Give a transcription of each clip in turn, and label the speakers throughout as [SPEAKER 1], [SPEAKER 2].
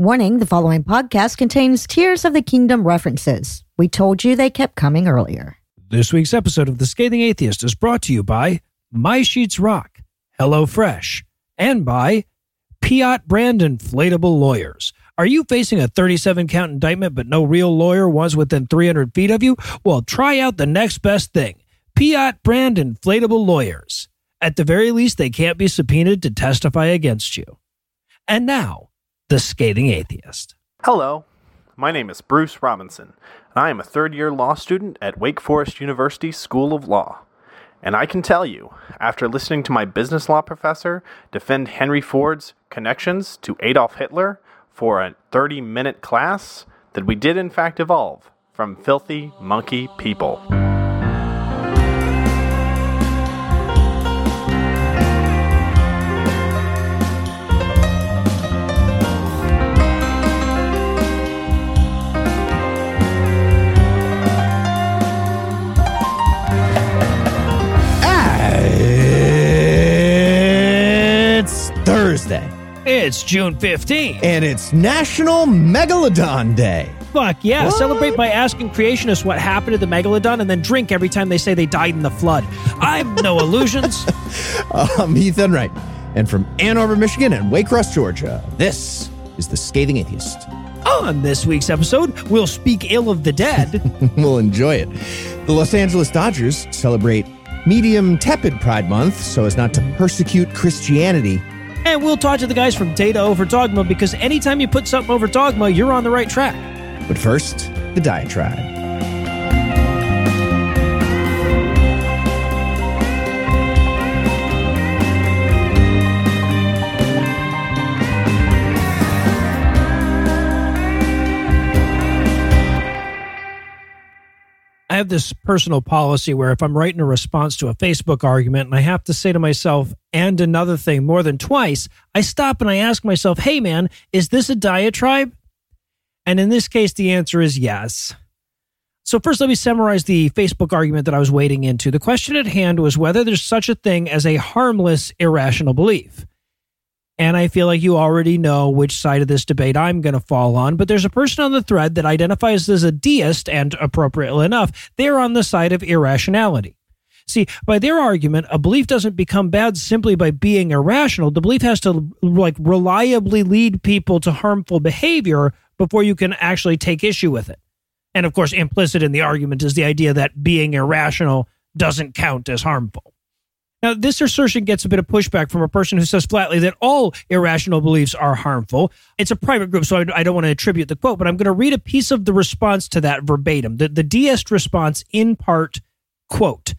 [SPEAKER 1] Warning the following podcast contains Tears of the Kingdom references. We told you they kept coming earlier.
[SPEAKER 2] This week's episode of The Scathing Atheist is brought to you by My Sheets Rock, HelloFresh, and by Piat Brand Inflatable Lawyers. Are you facing a 37 count indictment but no real lawyer was within 300 feet of you? Well, try out the next best thing Piat Brand Inflatable Lawyers. At the very least, they can't be subpoenaed to testify against you. And now, the Scathing Atheist.
[SPEAKER 3] Hello, my name is Bruce Robinson, and I am a third year law student at Wake Forest University School of Law. And I can tell you, after listening to my business law professor defend Henry Ford's connections to Adolf Hitler for a 30 minute class, that we did in fact evolve from filthy monkey people.
[SPEAKER 4] It's
[SPEAKER 2] June 15th.
[SPEAKER 4] and it's National Megalodon Day.
[SPEAKER 2] Fuck yeah.
[SPEAKER 4] What?
[SPEAKER 2] Celebrate by asking creationists what happened to the megalodon and then drink every time they say they died in the flood. I'm Noah Lugeons.
[SPEAKER 4] Um, I'm Heath Enright, and from Ann Arbor, Michigan, and Waycross, Georgia, this is the Scathing Atheist.
[SPEAKER 2] On this week's episode, we'll speak ill of the dead.
[SPEAKER 4] we'll enjoy it. The Los Angeles Dodgers celebrate medium tepid Pride Month so as not to persecute Christianity.
[SPEAKER 2] And we'll talk to the guys from Data Over Dogma because anytime you put something over dogma, you're on the right track.
[SPEAKER 4] But first, the diatribe.
[SPEAKER 2] Have this personal policy where if I'm writing a response to a Facebook argument and I have to say to myself, and another thing more than twice, I stop and I ask myself, hey man, is this a diatribe? And in this case, the answer is yes. So, first, let me summarize the Facebook argument that I was wading into. The question at hand was whether there's such a thing as a harmless irrational belief. And I feel like you already know which side of this debate I'm going to fall on. But there's a person on the thread that identifies as a deist, and appropriately enough, they're on the side of irrationality. See, by their argument, a belief doesn't become bad simply by being irrational. The belief has to like reliably lead people to harmful behavior before you can actually take issue with it. And of course, implicit in the argument is the idea that being irrational doesn't count as harmful. Now, this assertion gets a bit of pushback from a person who says flatly that all irrational beliefs are harmful. It's a private group, so I, don't want to attribute the quote, but I'm going to read a piece of the response to that verbatim. The, the deist response, in part, quote,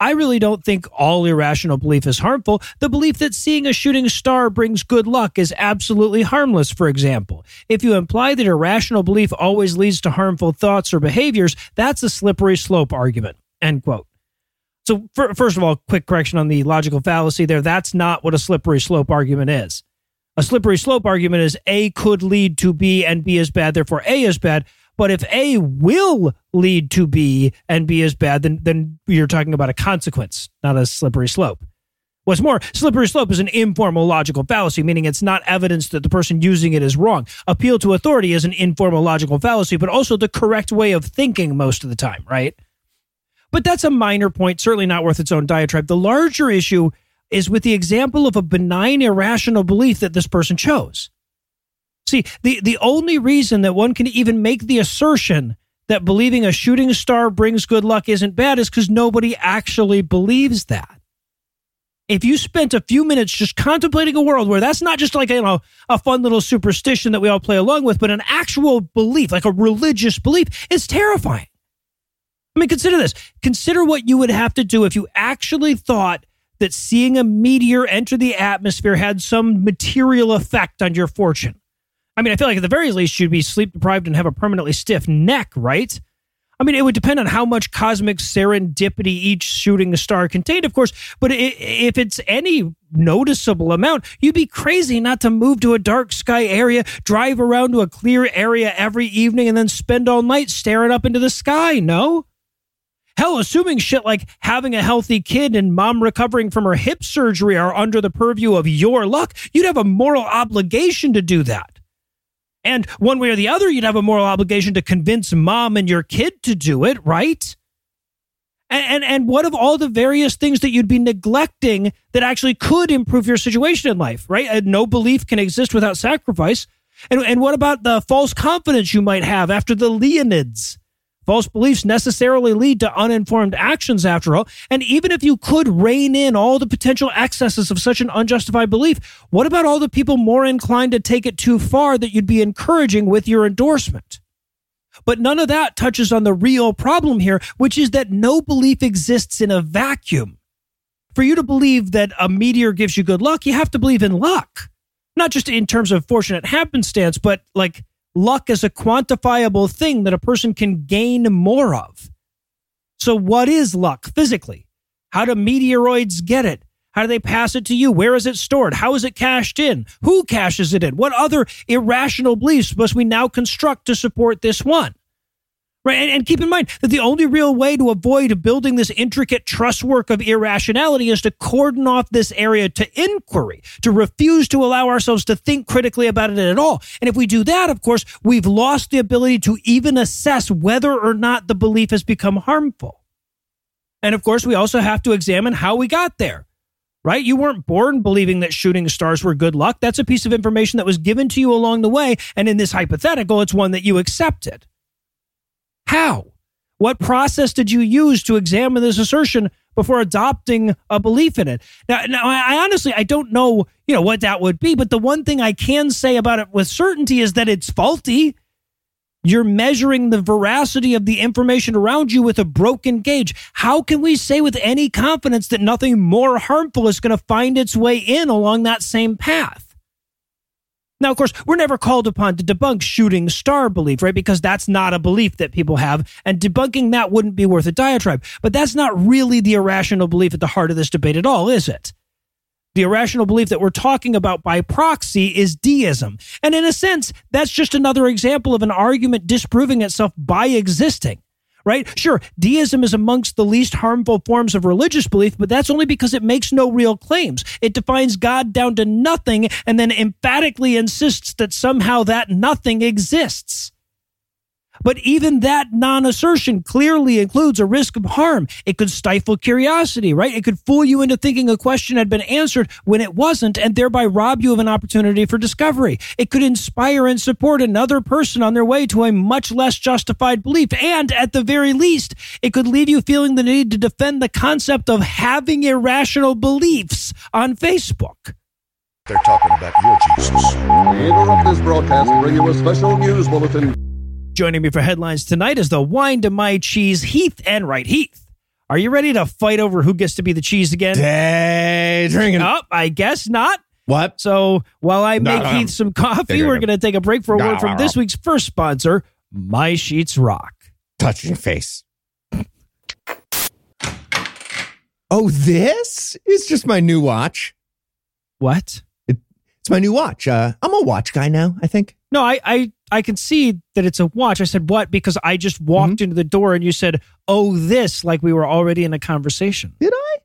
[SPEAKER 2] I really don't think all irrational belief is harmful. The belief that seeing a shooting star brings good luck is absolutely harmless, for example. If you imply that irrational belief always leads to harmful thoughts or behaviors, that's a slippery slope argument. End quote. So, for, first of all, quick correction on the logical fallacy there. That's not what a slippery slope argument is. A slippery slope argument is A could lead to B and B is bad, therefore A is bad. But if A will lead to B and B is bad, then, then you're talking about a consequence, not a slippery slope. What's more, slippery slope is an informal logical fallacy, meaning it's not evidence that the person using it is wrong. Appeal to authority is an informal logical fallacy, but also the correct way of thinking most of the time, right? But that's a minor point, certainly not worth its own diatribe. The larger issue is with the example of a benign, irrational belief that this person chose. See, the, the only reason that one can even make the assertion that believing a shooting star brings good luck isn't bad is because nobody actually believes that. If you spent a few minutes just contemplating a world where that's not just like you know a fun little superstition that we all play along with, but an actual belief, like a religious belief, it's terrifying. I mean, consider this. Consider what you would have to do if you actually thought that seeing a meteor enter the atmosphere had some material effect on your fortune. I mean, I feel like at the very least you'd be sleep deprived and have a permanently stiff neck, right? I mean, it would depend on how much cosmic serendipity each shooting star contained, of course. But if it's any noticeable amount, you'd be crazy not to move to a dark sky area, drive around to a clear area every evening, and then spend all night staring up into the sky, no? Hell, assuming shit like having a healthy kid and mom recovering from her hip surgery are under the purview of your luck, you'd have a moral obligation to do that. And one way or the other, you'd have a moral obligation to convince mom and your kid to do it, right? And, and, and what of all the various things that you'd be neglecting that actually could improve your situation in life, right? And no belief can exist without sacrifice. And, and what about the false confidence you might have after the Leonids? False beliefs necessarily lead to uninformed actions, after all. And even if you could rein in all the potential excesses of such an unjustified belief, what about all the people more inclined to take it too far that you'd be encouraging with your endorsement? But none of that touches on the real problem here, which is that no belief exists in a vacuum. For you to believe that a meteor gives you good luck, you have to believe in luck. Not just in terms of fortunate happenstance, but like luck as a quantifiable thing that a person can gain more of. So, what is luck physically? How do meteoroids get it? How do they pass it to you? Where is it stored? How is it cashed in? Who cashes it in? What other irrational beliefs must we now construct to support this one? Right. And, and, keep in mind that the only real way to avoid building this intricate truss work of irrationality is to cordon off this area to inquiry, to refuse to allow ourselves to think critically about it at all. And if we do that, of course, we've lost the ability to even assess whether or not the belief has become harmful. And of course, we also have to examine how we got there. Right? You weren't born believing that shooting stars were good luck. That's a piece of information that was given to you along the way. And in this hypothetical, it's one that you accepted. How? What process did you use to examine this assertion before adopting a belief in it? Now, now I honestly I don't know, you know, what that would be, but the one thing I can say about it with certainty is that it's faulty. You're measuring the veracity of the information around you with a broken gauge. How can we say with any confidence that nothing more harmful is going to find its way in along that same path? Now, of course, we're never called upon to debunk shooting star belief, right? Because that's not a belief that people have, and debunking that wouldn't be worth a diatribe. But that's not really the irrational belief at the heart of this debate at all, is it? The irrational belief that we're talking about by proxy is deism. And in a sense, that's just another example of an argument disproving itself by existing right? Sure, deism is amongst the least harmful forms of religious belief, but that's only because it makes no real claims. It defines God down to nothing and then emphatically insists that somehow that nothing exists. But even that non assertion clearly includes a risk of harm. It could stifle curiosity, right? It could fool you into thinking a question had been answered when it wasn't and thereby rob you of an opportunity for discovery. It could inspire and support another person on their way to a much less justified belief. And at the very least, it could leave you feeling the need to defend the concept of having irrational beliefs on Facebook.
[SPEAKER 5] They're talking about your Jesus.
[SPEAKER 6] We interrupt this broadcast to bring you a special news bulletin.
[SPEAKER 2] Joining me for headlines tonight is the wine to my cheese, Heath Enright. Heath, are you ready to fight over who gets to be the cheese again?
[SPEAKER 4] Day drinking.
[SPEAKER 2] Oh, I guess not.
[SPEAKER 4] What?
[SPEAKER 2] So while I make
[SPEAKER 4] No.
[SPEAKER 2] Heath some coffee, we're going to take a break for a word from this week's first sponsor, My Sheets Rock.
[SPEAKER 4] Touch your face. Oh, this is just my new watch.
[SPEAKER 2] What?
[SPEAKER 4] It's my new watch. Uh, I'm a watch guy now, I think.
[SPEAKER 2] No, I, I, I can see that it's a watch. I said what because I just walked
[SPEAKER 4] Mm-hmm.
[SPEAKER 2] into the door and you said, "Oh, this," like we were already in a conversation.
[SPEAKER 4] Did I?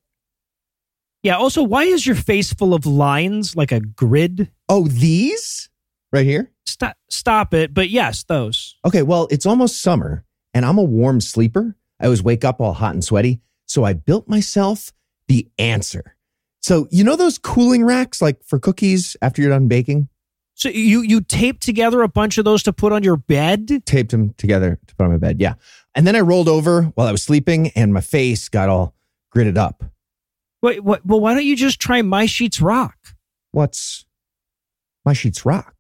[SPEAKER 2] Yeah. Also, why is your face full of lines like a grid?
[SPEAKER 4] Oh, these right here?
[SPEAKER 2] Stop, stop it. But yes, those.
[SPEAKER 4] Okay, well, it's almost summer and I'm a warm sleeper. I always wake up all hot and sweaty. So I built myself the answer. So, you know those cooling racks like for cookies after you're done baking?
[SPEAKER 2] So you you taped together a bunch of those to put on your bed?
[SPEAKER 4] Taped them together to put on my bed. Yeah. And then I rolled over while I was sleeping and my face got all gritted up.
[SPEAKER 2] Wait, what? Well, why don't you just try My Sheets Rock?
[SPEAKER 4] What's my sheets rock?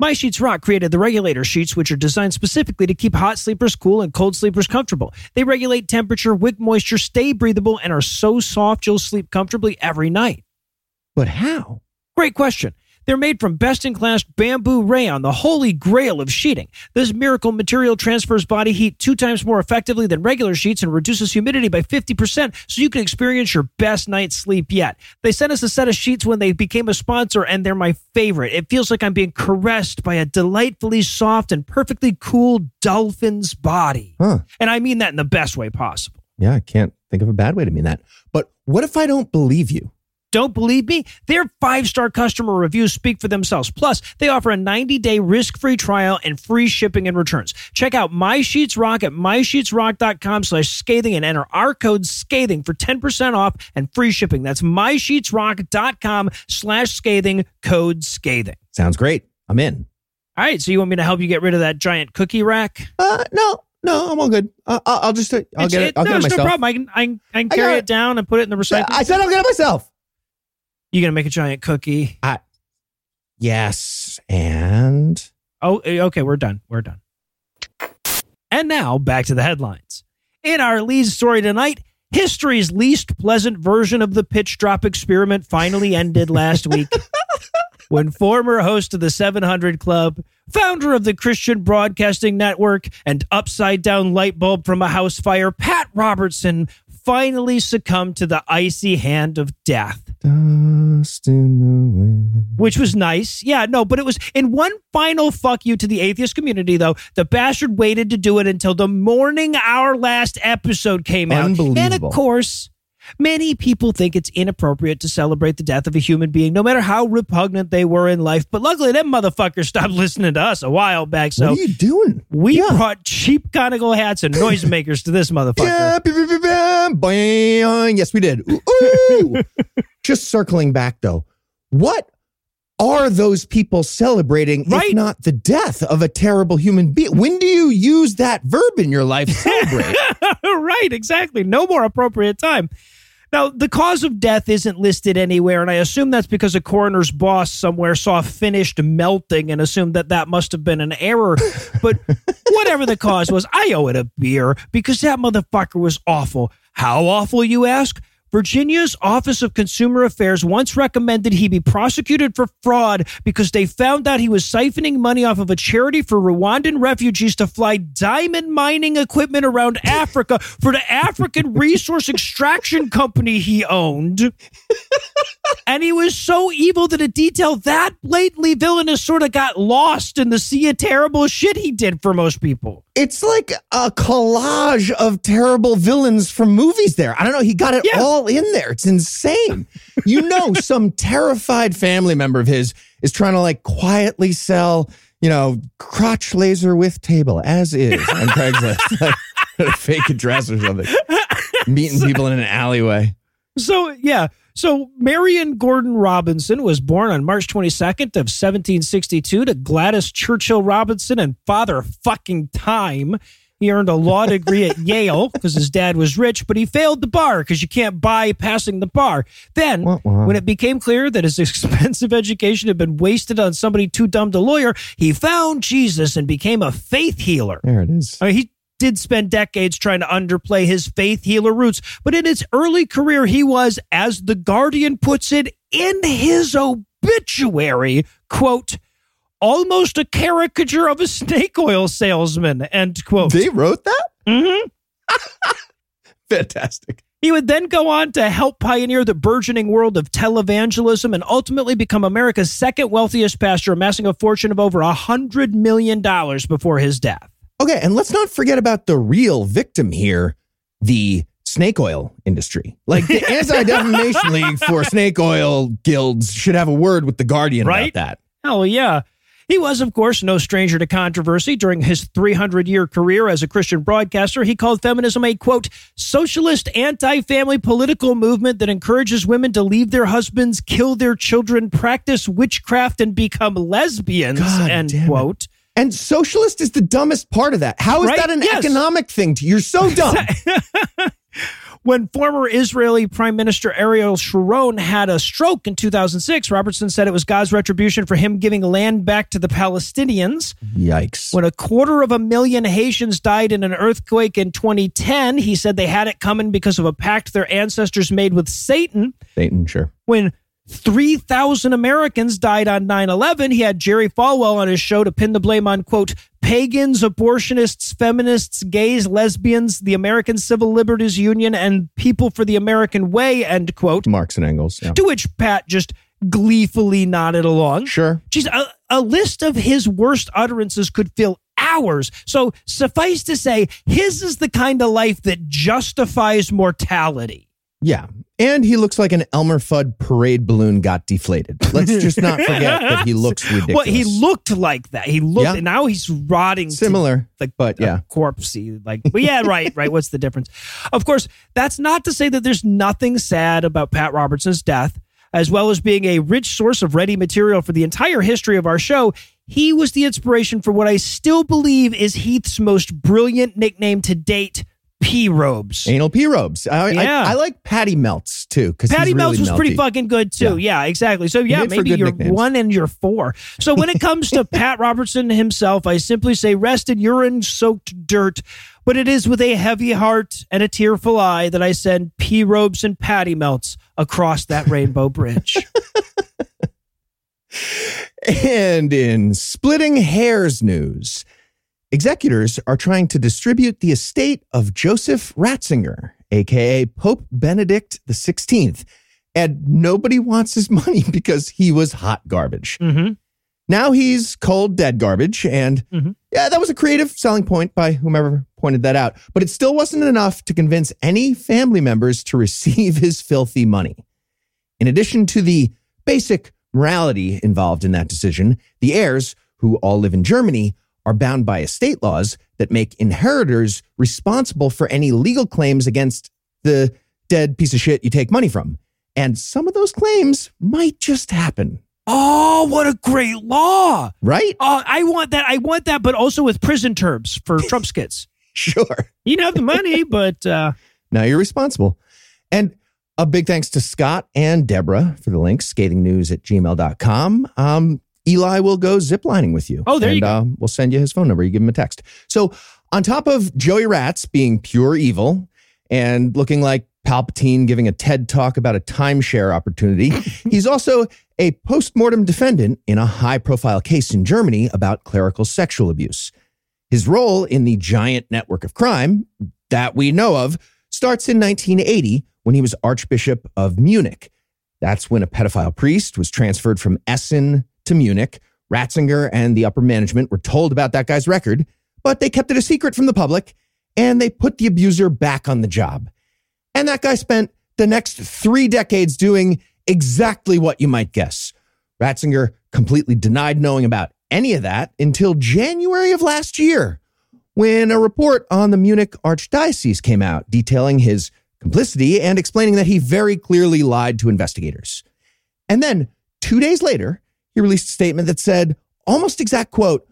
[SPEAKER 2] My Sheets Rock created the regulator sheets, which are designed specifically to keep hot sleepers cool and cold sleepers comfortable. They regulate temperature, wick moisture, stay breathable, and are so soft you'll sleep comfortably every night.
[SPEAKER 4] But how?
[SPEAKER 2] Great question. They're made from best in class bamboo rayon, the holy grail of sheeting. This miracle material transfers body heat two times more effectively than regular sheets and reduces humidity by 50% so you can experience your best night's sleep yet. They sent us a set of sheets when they became a sponsor, and they're my favorite. It feels like I'm being caressed by a delightfully soft and perfectly cool dolphin's body.
[SPEAKER 4] Huh.
[SPEAKER 2] And I mean that in the best way possible.
[SPEAKER 4] Yeah, I can't think of a bad way to mean that. But what if I don't believe you?
[SPEAKER 2] Don't believe me? Their five star customer reviews speak for themselves. Plus, they offer a 90 day risk free trial and free shipping and returns. Check out My Sheets Rock at mysheetsrock.com slash scathing and enter our code scathing for 10% off and free shipping. That's mysheetsrock.com slash scathing, code scathing.
[SPEAKER 4] Sounds great. I'm in.
[SPEAKER 2] All right, so you want me to help you get rid of that giant cookie rack?
[SPEAKER 4] Uh, no, no, I'm all good. Uh, I'll, I'll just, uh, I'll
[SPEAKER 2] It's-
[SPEAKER 4] get it. I'll
[SPEAKER 2] no,
[SPEAKER 4] get it myself.
[SPEAKER 2] no problem. I can, I can, I can carry it.
[SPEAKER 4] it.
[SPEAKER 2] down and put it in the recycling.
[SPEAKER 4] I said I'll get it myself.
[SPEAKER 2] You gonna make a giant cookie?
[SPEAKER 4] Yes, and
[SPEAKER 2] Oh, eh, okay, we're done. We're done. And now back to the headlines. In our lead story tonight, history's least pleasant version of the pitch drop experiment finally ended last week when former host of the 700 Club, founder of the Christian Broadcasting Network, and upside down light bulb from a house fire, Pat Robertson, finally succumbed to the icy hand of death
[SPEAKER 4] dust in the wind.
[SPEAKER 2] which was nice. Yeah, no, but it was in one final fuck you to the atheist community, though. The bastard waited to do it until the morning our last episode came out. And of course, many people think it's inappropriate to celebrate the death of a human being, no matter how repugnant they were in life. But luckily, them motherfuckers stopped listening to us a while back. So
[SPEAKER 4] what are you doing?
[SPEAKER 2] we
[SPEAKER 4] Yeah.
[SPEAKER 2] brought cheap conical hats and noisemakers to this motherfucker.
[SPEAKER 4] Yeah, bam, bam, bam. Yes, we did. Ooh, ooh. Just circling back though, what are those people celebrating
[SPEAKER 2] Right.
[SPEAKER 4] if not the death of a terrible human being? When do you use that verb in your life? Celebrate.
[SPEAKER 2] right, exactly. No more appropriate time. Now, the cause of death isn't listed anywhere, and I assume that's because a coroner's boss somewhere saw finished melting and assumed that that must have been an error. But whatever the cause was, I owe it a beer because that motherfucker was awful. How awful, you ask? Virginia's Office of Consumer Affairs once recommended he be prosecuted for fraud because they found out he was siphoning money off of a charity for Rwandan refugees to fly diamond mining equipment around Africa for the African Resource Extraction Company he owned. and he was so evil that a detail that blatantly villainous sort of got lost in the sea of terrible shit he did for most people.
[SPEAKER 4] It's like a collage of terrible villains from movies there. I don't know. He got it
[SPEAKER 2] Yeah.
[SPEAKER 4] all in there. It's insane. you know, some terrified family member of his is trying to like quietly sell, you know, crotch laser with table as is on Craigslist. like, fake address or something. Meeting people in an alleyway.
[SPEAKER 2] So yeah, so Marion Gordon Robertson was born on March 22nd of 1762 to Gladys Churchill Robertson and Father fucking Time. He earned a law degree at Yale because his dad was rich, but he failed the bar because you can't buy passing the bar. Then, when it became clear that his expensive education had been wasted on somebody too dumb to lawyer, he found Jesus and became a faith healer.
[SPEAKER 4] There it is.
[SPEAKER 2] I mean, he did spend decades trying to underplay his faith healer roots, but in his early career, he was, as The Guardian puts it in his obituary, quote, almost a caricature of a snake oil salesman, end quote.
[SPEAKER 4] They wrote that?
[SPEAKER 2] Mm-hmm.
[SPEAKER 4] Fantastic.
[SPEAKER 2] He would then go on to help pioneer the burgeoning world of televangelism and ultimately become America's second wealthiest pastor, amassing a fortune of over a $100 million before his death.
[SPEAKER 4] Okay, and let's not forget about the real victim here, the snake oil industry. Like the Anti Defamation League for snake oil guilds should have a word with the Guardian
[SPEAKER 2] Right?
[SPEAKER 4] about that.
[SPEAKER 2] Hell yeah. He was, of course, no stranger to controversy. During his 300 year career as a Christian broadcaster, he called feminism a, quote, socialist, anti family political movement that encourages women to leave their husbands, kill their children, practice witchcraft, and become lesbians,
[SPEAKER 4] God
[SPEAKER 2] end
[SPEAKER 4] damn it. And socialist is the dumbest part of that. How is
[SPEAKER 2] Right?
[SPEAKER 4] that an
[SPEAKER 2] Yes.
[SPEAKER 4] economic thing? To, you're so dumb.
[SPEAKER 2] When former Israeli Prime Minister Ariel Sharon had a stroke in 2006, Robertson said it was God's retribution for him giving land back to the Palestinians.
[SPEAKER 4] Yikes.
[SPEAKER 2] When a quarter of a million Haitians died in an earthquake in 2010, he said they had it coming because of a pact their ancestors made with Satan.
[SPEAKER 4] Satan, sure.
[SPEAKER 2] When 3,000 Americans died on 9 11, he had Jerry Falwell on his show to pin the blame on, quote, pagans, abortionists, feminists, gays, lesbians, the American Civil Liberties Union, and people for the American way, end quote.
[SPEAKER 4] Marks and angles. Yeah.
[SPEAKER 2] To which Pat just gleefully nodded along.
[SPEAKER 4] Sure.
[SPEAKER 2] Geez, a, a list of his worst utterances could fill hours. So suffice to say, his is the kind of life that justifies mortality.
[SPEAKER 4] Yeah. And he looks like an Elmer Fudd parade balloon got deflated. Let's just not forget that he looks ridiculous.
[SPEAKER 2] Well, he looked like that. He looked,
[SPEAKER 4] Yeah.
[SPEAKER 2] and now he's rotting.
[SPEAKER 4] similar,
[SPEAKER 2] like
[SPEAKER 4] but yeah.
[SPEAKER 2] corpsey. Like, but yeah, right, right. What's the difference? Of course, that's not to say that there's nothing sad about Pat Robertson's death, as well as being a rich source of ready material for the entire history of our show. He was the inspiration for what I still believe is Heath's most brilliant nickname to date, P Robes.
[SPEAKER 4] Anal P robes. I,
[SPEAKER 2] Yeah.
[SPEAKER 4] I, I like Patty Melts too because
[SPEAKER 2] Patty Melts was pretty fucking good too. Yeah, exactly. So yeah, maybe you're
[SPEAKER 4] nicknames.
[SPEAKER 2] one and you're four. So when it comes to Pat Robertson himself, I simply say rest in urine soaked dirt. But it is with a heavy heart and a tearful eye that I send P robes and Patty melts across that rainbow bridge.
[SPEAKER 4] And in splitting hairs news, executors are trying to distribute the estate of Joseph Ratzinger, aka Pope Benedict XVI, and nobody wants his money because he was hot garbage.
[SPEAKER 2] hmm
[SPEAKER 4] Now he's cold dead garbage, and
[SPEAKER 2] Mhm.
[SPEAKER 4] yeah, that was a creative selling point by whomever pointed that out. But it still wasn't enough to convince any family members to receive his filthy money. In addition to the basic morality involved in that decision, the heirs, who all live in Germany, are bound by estate laws that make inheritors responsible for any legal claims against the dead piece of shit you take money from. And some of those claims might just happen,
[SPEAKER 2] Oh, what a great law!
[SPEAKER 4] right?
[SPEAKER 2] Oh, I want that. I want that, but also with prison terms for Trump skits.
[SPEAKER 4] Sure.
[SPEAKER 2] You have the money, but uh,
[SPEAKER 4] Now you're responsible. And a big thanks to Scott and Deborah for the links, scathingnews at gmail.com. Um, Eli will go ziplining with you.
[SPEAKER 2] Oh, there you
[SPEAKER 4] and,
[SPEAKER 2] go.
[SPEAKER 4] Uh, we'll send you his phone number. You give him a text. So, on top of Joey Rats being pure evil and looking like Palpatine giving a TED talk about a timeshare opportunity, he's also a postmortem defendant in a high profile case in Germany about clerical sexual abuse. His role in the giant network of crime that we know of starts in 1980 when he was Archbishop of Munich. That's when a pedophile priest was transferred from Essen to Munich. Ratzinger and the upper management were told about that guy's record, but they kept it a secret from the public and they put the abuser back on the job. And that guy spent the next three decades doing exactly what you might guess. Ratzinger completely denied knowing about any of that until January of last year, when a report on the Munich Archdiocese came out detailing his complicity and explaining that he very clearly lied to investigators. And then two days later, he released a statement that said, almost exact quote,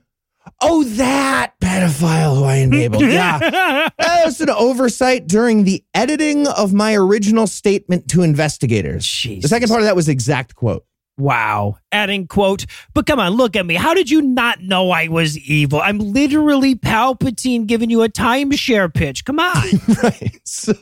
[SPEAKER 4] Oh, that pedophile who I enabled. Yeah. That was an oversight during the editing of my original statement to investigators. The second part of that was exact quote.
[SPEAKER 2] Wow. Adding quote, but come on, look at me. How did you not know I was evil? I'm literally Palpatine giving you a timeshare pitch. Come on.
[SPEAKER 4] right. So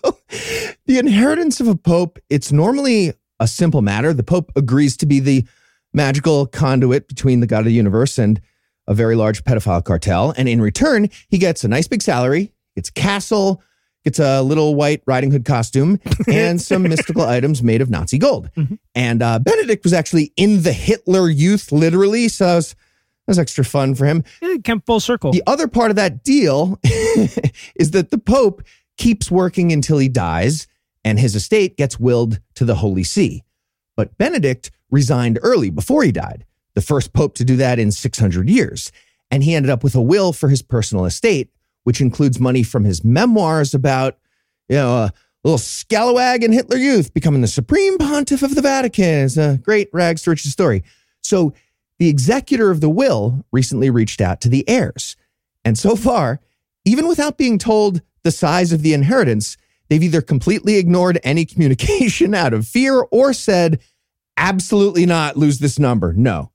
[SPEAKER 4] the inheritance of a pope, it's normally a simple matter. The pope agrees to be the magical conduit between the God of the universe and a very large pedophile cartel. And in return, he gets a nice big salary, gets a castle, gets a little white Riding Hood costume, and some mystical items made of Nazi gold. And uh, Benedict was actually in the Hitler Youth, literally. So that was, that was extra fun for him.
[SPEAKER 2] It came full circle.
[SPEAKER 4] The other part of that deal is that the Pope keeps working until he dies and his estate gets willed to the Holy See. But Benedict resigned early before he died, the first Pope to do that in 600 years. And he ended up with a will for his personal estate, which includes money from his memoirs about, you know, a little scalawag in Hitler Youth becoming the supreme pontiff of the Vatican. It's a great rags to riches story. So the executor of the will recently reached out to the heirs. And so far, even without being told the size of the inheritance, they've either completely ignored any communication out of fear or said, absolutely not lose this number. No.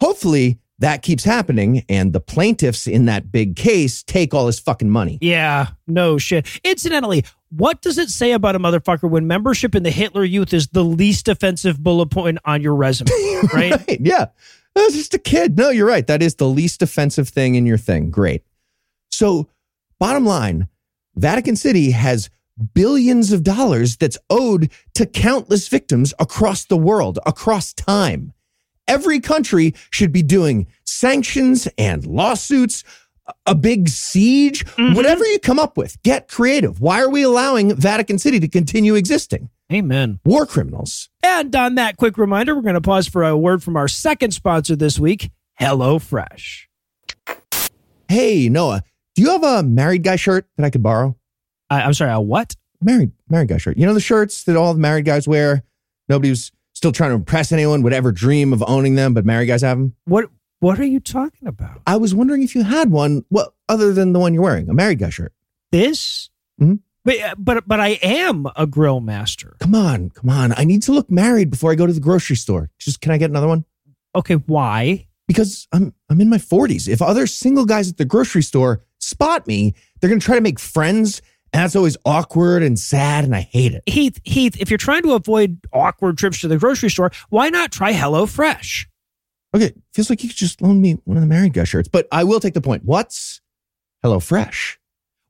[SPEAKER 4] Hopefully that keeps happening and the plaintiffs in that big case take all his fucking money.
[SPEAKER 2] yeah, no shit. Incidentally, what does it say about a motherfucker when membership in the Hitler Youth is the least offensive bullet point on your resume? Right?
[SPEAKER 4] Right, yeah. I was just a kid. No, you're right. That is the least offensive thing in your thing. Great. So, bottom line Vatican City has billions of dollars that's owed to countless victims across the world, across time. Every country should be doing sanctions and lawsuits, a- big siege, mm-hmm. whatever you come up with. Get creative. Why are we allowing Vatican City to continue existing?
[SPEAKER 2] Amen.
[SPEAKER 4] war criminals.
[SPEAKER 2] And on that quick reminder, we're going to pause for a word from our second sponsor this week, HelloFresh.
[SPEAKER 4] Hey, Noah, do you have a married guy shirt that I could borrow?
[SPEAKER 2] I, I'm sorry, a what?
[SPEAKER 4] Married, married guy shirt. You know the shirts that all the married guys wear? Nobody who's still trying to impress anyone would ever dream of owning them, but married guys have them.
[SPEAKER 2] What What are you talking about?
[SPEAKER 4] I was wondering if you had one, well, other than the one you're wearing, a married guy shirt.
[SPEAKER 2] This?
[SPEAKER 4] Mhm.
[SPEAKER 2] But, but but I am a grill master.
[SPEAKER 4] Come on, come on. I need to look married before I go to the grocery store. Just can I get another one?
[SPEAKER 2] Okay, why?
[SPEAKER 4] Because I'm I'm in my 40s. If other single guys at the grocery store spot me, they're gonna try to make friends, and that's always awkward and sad, and I hate it.
[SPEAKER 2] Heath, Heath, if you're trying to avoid awkward trips to the grocery store, why not try HelloFresh?
[SPEAKER 4] Okay, feels like you could just loan me one of the married guy shirts, but I will take the point. What's Hello Fresh?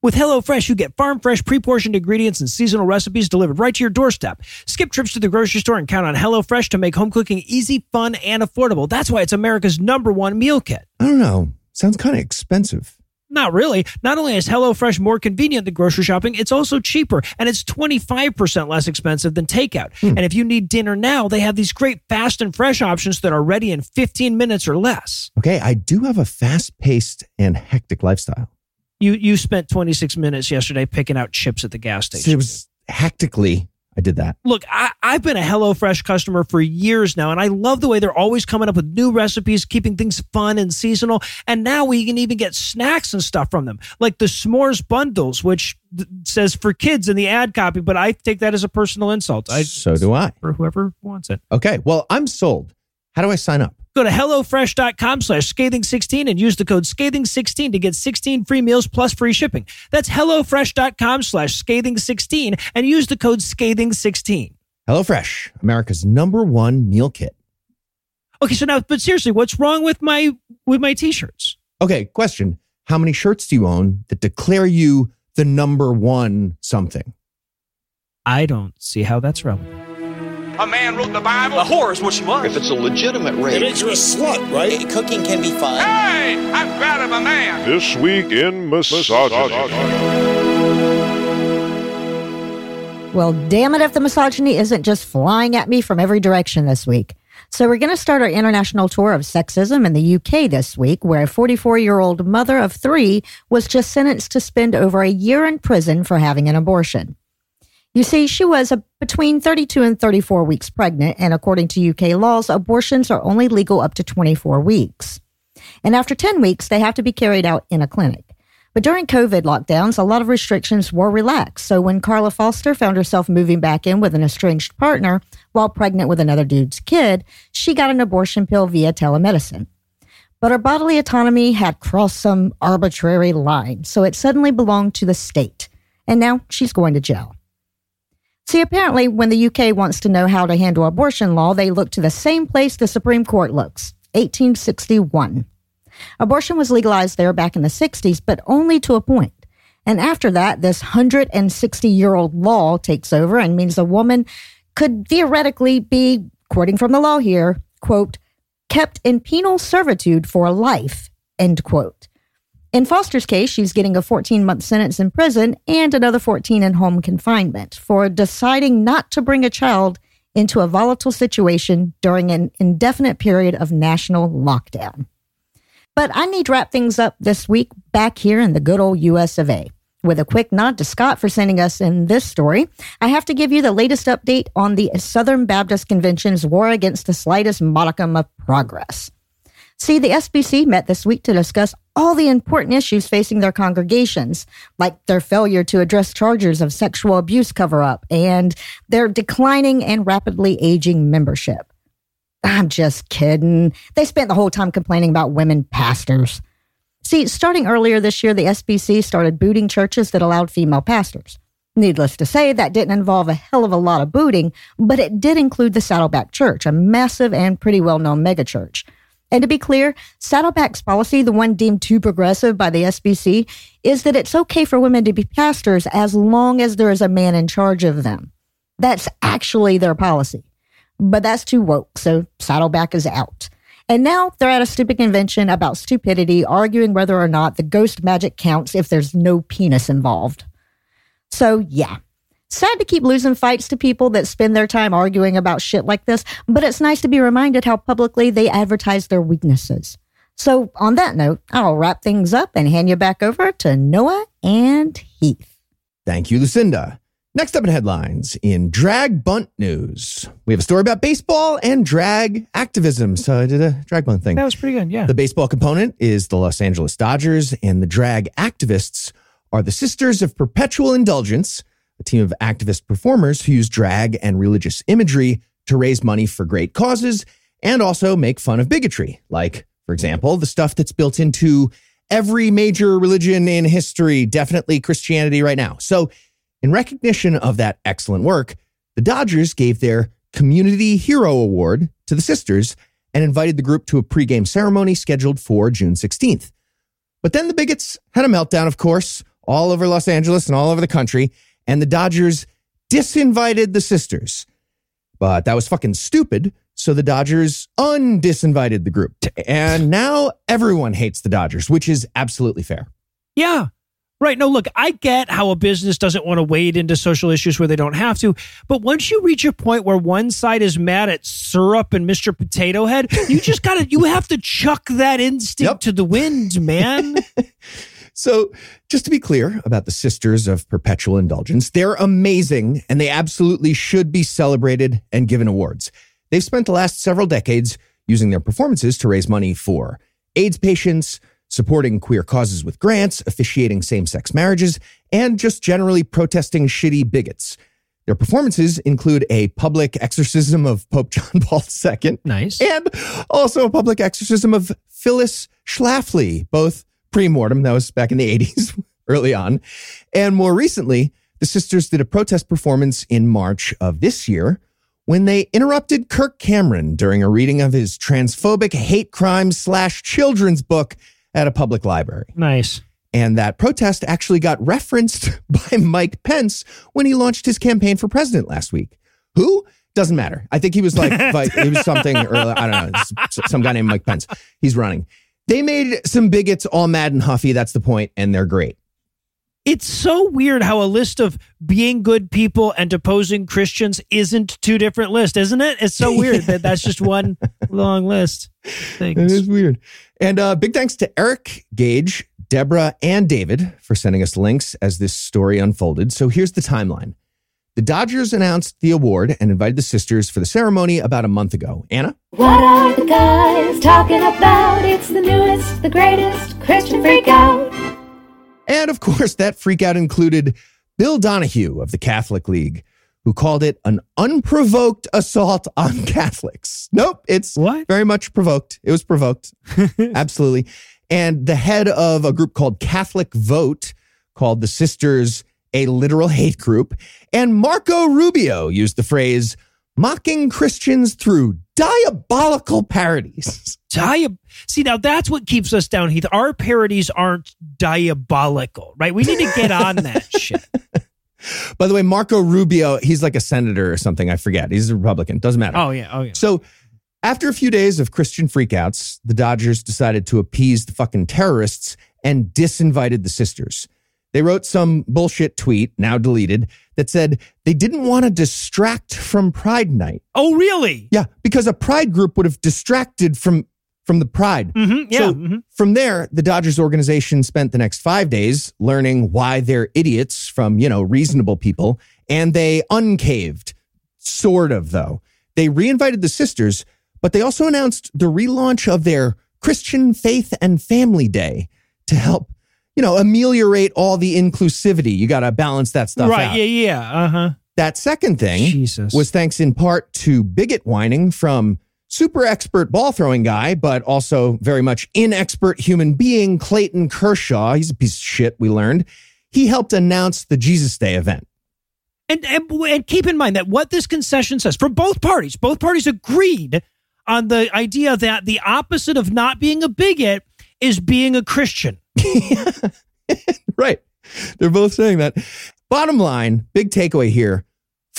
[SPEAKER 2] With HelloFresh, you get farm fresh, pre portioned ingredients and seasonal recipes delivered right to your doorstep. Skip trips to the grocery store and count on HelloFresh to make home cooking easy, fun, and affordable. That's why it's America's number one meal kit.
[SPEAKER 4] I don't know. Sounds kind of expensive.
[SPEAKER 2] Not really. Not only is HelloFresh more convenient than grocery shopping, it's also cheaper and it's 25% less expensive than takeout. Hmm. And if you need dinner now, they have these great fast and fresh options that are ready in 15 minutes or less.
[SPEAKER 4] Okay, I do have a fast paced and hectic lifestyle.
[SPEAKER 2] You you spent 26 minutes yesterday picking out chips at the gas station.
[SPEAKER 4] It was hectically, I did that.
[SPEAKER 2] Look, I, I've been a HelloFresh customer for years now, and I love the way they're always coming up with new recipes, keeping things fun and seasonal. And now we can even get snacks and stuff from them, like the s'mores bundles, which th- says for kids in the ad copy, but I take that as a personal insult. I
[SPEAKER 4] so do I.
[SPEAKER 2] for whoever wants it.
[SPEAKER 4] Okay, well, I'm sold. How do I sign up?
[SPEAKER 2] Go to HelloFresh.com slash scathing16 and use the code scathing16 to get 16 free meals plus free shipping. That's HelloFresh.com slash scathing16 and use the code scathing16.
[SPEAKER 4] HelloFresh, America's number one meal kit.
[SPEAKER 2] Okay, so now, but seriously, what's wrong with my with my t-shirts?
[SPEAKER 4] Okay, question. How many shirts do you own that declare you the number one something?
[SPEAKER 2] I don't see how that's relevant.
[SPEAKER 7] A man wrote the Bible.
[SPEAKER 8] A whore is what she was.
[SPEAKER 5] If it's a legitimate rape, it
[SPEAKER 9] makes you a slut, right? Cooking can be fun.
[SPEAKER 7] Hey, I'm proud of a man.
[SPEAKER 6] This week in misogyny.
[SPEAKER 1] Well, damn it if the misogyny isn't just flying at me from every direction this week. So we're going to start our international tour of sexism in the UK this week, where a 44 year old mother of three was just sentenced to spend over a year in prison for having an abortion. You see, she was between 32 and 34 weeks pregnant, and according to UK laws, abortions are only legal up to 24 weeks. And after 10 weeks, they have to be carried out in a clinic. But during COVID lockdowns, a lot of restrictions were relaxed. So when Carla Foster found herself moving back in with an estranged partner while pregnant with another dude's kid, she got an abortion pill via telemedicine. But her bodily autonomy had crossed some arbitrary line, so it suddenly belonged to the state. And now she's going to jail. See, apparently, when the UK wants to know how to handle abortion law, they look to the same place the Supreme Court looks 1861. Abortion was legalized there back in the 60s, but only to a point. And after that, this 160 year old law takes over and means a woman could theoretically be, quoting from the law here, quote, kept in penal servitude for life, end quote. In Foster's case, she's getting a 14 month sentence in prison and another 14 in home confinement for deciding not to bring a child into a volatile situation during an indefinite period of national lockdown. But I need to wrap things up this week back here in the good old US of A. With a quick nod to Scott for sending us in this story, I have to give you the latest update on the Southern Baptist Convention's war against the slightest modicum of progress. See, the SBC met this week to discuss all the important issues facing their congregations, like their failure to address charges of sexual abuse cover up and their declining and rapidly aging membership. I'm just kidding. They spent the whole time complaining about women pastors. See, starting earlier this year, the SBC started booting churches that allowed female pastors. Needless to say, that didn't involve a hell of a lot of booting, but it did include the Saddleback Church, a massive and pretty well known megachurch. And to be clear, Saddleback's policy, the one deemed too progressive by the SBC, is that it's okay for women to be pastors as long as there is a man in charge of them. That's actually their policy. But that's too woke, so Saddleback is out. And now they're at a stupid convention about stupidity, arguing whether or not the ghost magic counts if there's no penis involved. So, yeah, Sad to keep losing fights to people that spend their time arguing about shit like this, but it's nice to be reminded how publicly they advertise their weaknesses. So, on that note, I'll wrap things up and hand you back over to Noah and Heath.
[SPEAKER 4] Thank you, Lucinda. Next up in headlines in drag bunt news, we have a story about baseball and drag activism. So I did a drag bunt thing.
[SPEAKER 2] That was pretty good. Yeah.
[SPEAKER 4] The baseball component is the Los Angeles Dodgers, and the drag activists are the Sisters of Perpetual Indulgence, a team of activist performers who use drag and religious imagery to raise money for great causes and also make fun of bigotry, like, for example, the stuff that's built into every major religion in history, definitely Christianity right now. So, in recognition of that excellent work, the Dodgers gave their Community Hero Award to the sisters and invited the group to a pregame ceremony scheduled for June 16th. But then the bigots had a meltdown, of course, all over Los Angeles and all over the country, and the Dodgers disinvited the sisters. But that was fucking stupid, so the Dodgers undisinvited the group. And now everyone hates the Dodgers, which is absolutely fair.
[SPEAKER 2] Yeah. Right. No, look, I get how a business doesn't want to wade into social issues where they don't have to. But once you reach a point where one side is mad at syrup and Mr. Potato Head, you just got to, you have to chuck that instinct
[SPEAKER 4] Yep.
[SPEAKER 2] to the wind, man.
[SPEAKER 4] So, just to be clear about the Sisters of Perpetual Indulgence, they're amazing and they absolutely should be celebrated and given awards. They've spent the last several decades using their performances to raise money for AIDS patients, supporting queer causes with grants, officiating same sex marriages, and just generally protesting shitty bigots. Their performances include a public exorcism of Pope John Paul II
[SPEAKER 2] nice.
[SPEAKER 4] and also a public exorcism of Phyllis Schlafly, both pre-mortem. That was back in the 80s, early on. And more recently, the sisters did a protest performance in March of this year when they interrupted Kirk Cameron during a reading of his transphobic hate crime slash children's book at a public library.
[SPEAKER 2] Nice.
[SPEAKER 4] And that protest actually got referenced by Mike Pence when he launched his campaign for president last week. Who? Doesn't matter. I think he was like, like he was something, or I don't know, some guy named Mike Pence. He's running. They made some bigots all mad and huffy. That's the point, and they're great.
[SPEAKER 2] It's so weird how a list of being good people and opposing Christians isn't two different lists, isn't it? It's so weird that that's just one long list. of
[SPEAKER 4] It is weird. And uh, big thanks to Eric, Gage, Deborah, and David for sending us links as this story unfolded. So here's the timeline. The Dodgers announced the award and invited the sisters for the ceremony about a month ago. Anna?
[SPEAKER 8] What are the guys talking about? It's the newest, the greatest Christian freak out.
[SPEAKER 4] And of course, that freakout included Bill Donohue of the Catholic League, who called it an unprovoked assault on Catholics. Nope, it's
[SPEAKER 2] What?
[SPEAKER 4] very much provoked. It was provoked. Absolutely. And the head of a group called Catholic Vote called the Sisters a literal hate group. And Marco Rubio used the phrase mocking Christians through diabolical parodies.
[SPEAKER 2] Diab- See, now that's what keeps us down, Heath. Our parodies aren't diabolical, right? We need to get on that shit.
[SPEAKER 4] By the way, Marco Rubio, he's like a senator or something. I forget. He's a Republican. Doesn't matter.
[SPEAKER 2] Oh, yeah. Oh, yeah.
[SPEAKER 4] So, after a few days of Christian freakouts, the Dodgers decided to appease the fucking terrorists and disinvited the sisters. They wrote some bullshit tweet, now deleted, that said they didn't want to distract from Pride Night.
[SPEAKER 2] Oh, really?
[SPEAKER 4] Yeah, because a Pride group would have distracted from from the Pride.
[SPEAKER 2] Mm-hmm. Yeah.
[SPEAKER 4] So
[SPEAKER 2] mhm.
[SPEAKER 4] from there, the Dodgers organization spent the next five days learning why they're idiots from, you know, reasonable people. And they uncaved, sort of, though. They reinvited the sisters, but they also announced the relaunch of their Christian Faith and Family Day to help, you know, ameliorate all the inclusivity. You got to balance that stuff out.
[SPEAKER 2] Right.
[SPEAKER 4] out.
[SPEAKER 2] Yeah. Yeah. Uh huh.
[SPEAKER 4] That second thing
[SPEAKER 2] Jesus.
[SPEAKER 4] was thanks in part to bigot whining from super expert ball throwing guy, but also very much inexpert human being, Clayton Kershaw. He's a piece of shit, we learned. He helped announce the Jesus Day event.
[SPEAKER 2] And, and and keep in mind that what this concession says for both parties, both parties agreed on the idea that the opposite of not being a bigot is being a Christian.
[SPEAKER 4] Right. They're both saying that. Bottom line, big takeaway here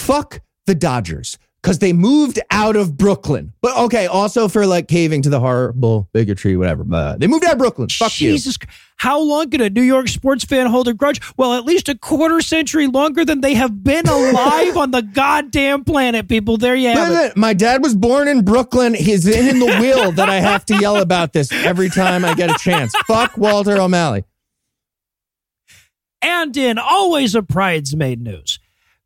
[SPEAKER 4] fuck the Dodgers. Because they moved out of Brooklyn. But okay, also for like caving to the horrible bigotry, whatever. But they moved out of Brooklyn. Fuck you.
[SPEAKER 2] Jesus, how long can a New York sports fan hold a grudge? Well, at least a quarter century longer than they have been alive on the goddamn planet, people. There you have it.
[SPEAKER 4] My dad was born in Brooklyn. He's in, in the will that I have to yell about this every time I get a chance. Fuck Walter O'Malley.
[SPEAKER 2] And in always a bridesmaid news.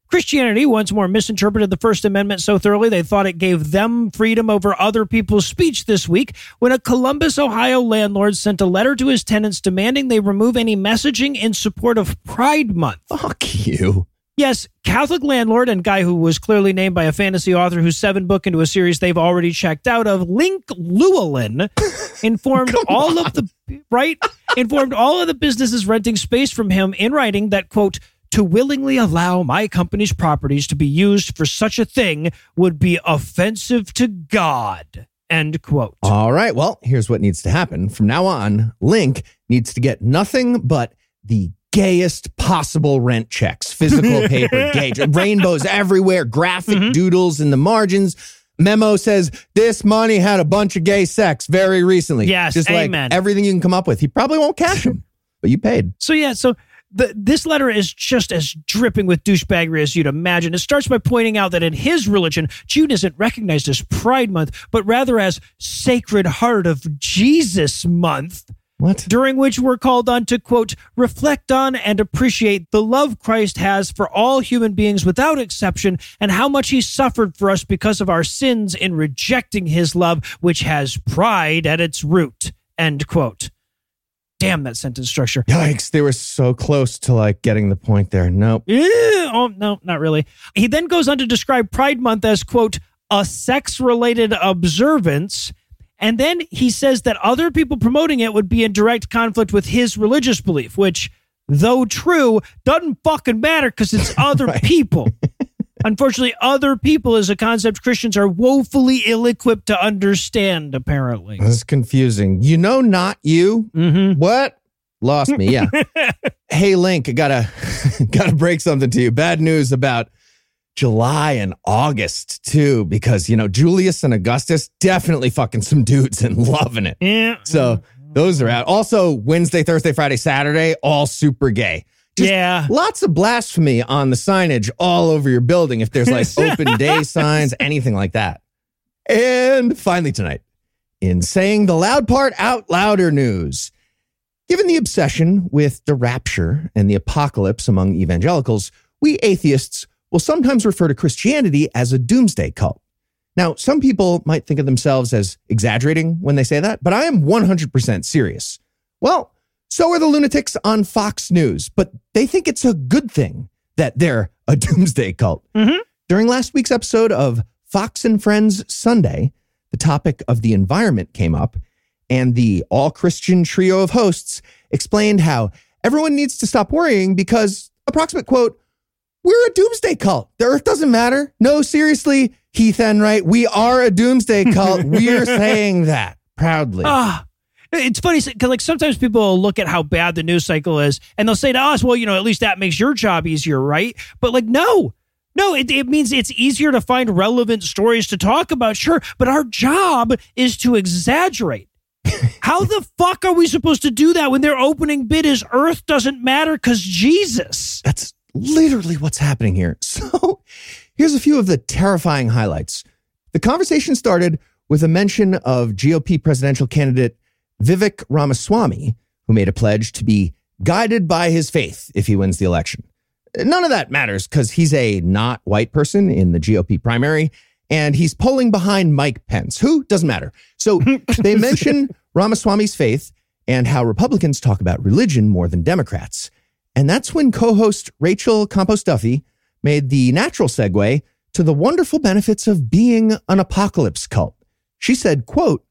[SPEAKER 2] Christianity once more misinterpreted the First Amendment so thoroughly they thought it gave them freedom over other people's speech this week when a Columbus, Ohio landlord sent a letter to his tenants demanding they remove any messaging in support of Pride Month.
[SPEAKER 4] Fuck you.
[SPEAKER 2] Yes, Catholic landlord and guy who was clearly named by a fantasy author whose seven book into a series they've already checked out of, Link Llewellyn, informed all of the right informed all of the businesses renting space from him in writing that quote to willingly allow my company's properties to be used for such a thing would be offensive to God. End quote.
[SPEAKER 4] All right. Well, here's what needs to happen. From now on, Link needs to get nothing but the gayest possible rent checks, physical paper, gauge, rainbows everywhere, graphic
[SPEAKER 2] Mm-hmm.
[SPEAKER 4] doodles in the margins. Memo says this money had a bunch of gay sex very recently.
[SPEAKER 2] Yes,
[SPEAKER 4] just
[SPEAKER 2] amen.
[SPEAKER 4] like everything you can come up with. He probably won't cash them, but you paid.
[SPEAKER 2] So yeah, so the, this letter is just as dripping with douchebaggery as you'd imagine. It starts by pointing out that in his religion, June isn't recognized as Pride Month, but rather as Sacred Heart of Jesus Month.
[SPEAKER 4] What?
[SPEAKER 2] During which we're called on to, quote, reflect on and appreciate the love Christ has for all human beings without exception and how much he suffered for us because of our sins in rejecting his love, which has pride at its root, end quote. Damn that sentence structure.
[SPEAKER 4] Yikes! They were so close to like getting the point there. Nope.
[SPEAKER 2] Yeah, oh, no, not really. He then goes on to describe Pride Month as, quote, a sex related observance. And then he says that other people promoting it would be in direct conflict with his religious belief, which, though true, doesn't fucking matter because it's other people. Unfortunately, other people as a concept Christians are woefully ill equipped to understand, apparently.
[SPEAKER 4] This is confusing. You know, not you.
[SPEAKER 2] Mm-hmm.
[SPEAKER 4] What? Lost me. Yeah. hey, Link, I gotta gotta break something to you. Bad news about July and August too, because you know Julius and Augustus definitely fucking some dudes and loving it.
[SPEAKER 2] Yeah.
[SPEAKER 4] So those are out. Also, Wednesday, Thursday, Friday, Saturday, all super gay. Just
[SPEAKER 2] Yeah.
[SPEAKER 4] Lots of blasphemy on the signage all over your building if there's like open day signs, anything like that. And finally, tonight, in saying the loud part out louder news. Given the obsession with the rapture and the apocalypse among evangelicals, we atheists will sometimes refer to Christianity as a doomsday cult. Now, some people might think of themselves as exaggerating when they say that, but I am 100% serious. Well, so are the lunatics on Fox News, but they think it's a good thing that they're a doomsday cult. During last week's episode of Fox and Friends Sunday, the topic of the environment came up, and the all Christian trio of hosts explained how everyone needs to stop worrying because, approximate quote, we're a doomsday cult. The earth doesn't matter. No, seriously, Heath Enright, we are a doomsday cult. We're saying that proudly.
[SPEAKER 2] Ah, it's funny because like sometimes people will look at how bad the news cycle is, and they'll say to us, "Well, you know, at least that makes your job easier, right?" But like, no, no, it, it means it's easier to find relevant stories to talk about, sure. But our job is to exaggerate. How the fuck are we supposed to do that when their opening bid is Earth doesn't matter because Jesus?
[SPEAKER 4] That's literally what's happening here. So here's a few of the terrifying highlights. The conversation started with a mention of GOP presidential candidate Vivek Ramaswamy, who made a pledge to be guided by his faith if he wins the election. None of that matters because he's a not white person in the GOP primary and he's polling behind Mike Pence, who doesn't matter. So they mention Ramaswamy's faith and how Republicans talk about religion more than Democrats. And that's when co host Rachel Campos Duffy made the natural segue to the wonderful benefits of being an apocalypse cult. She said, quote,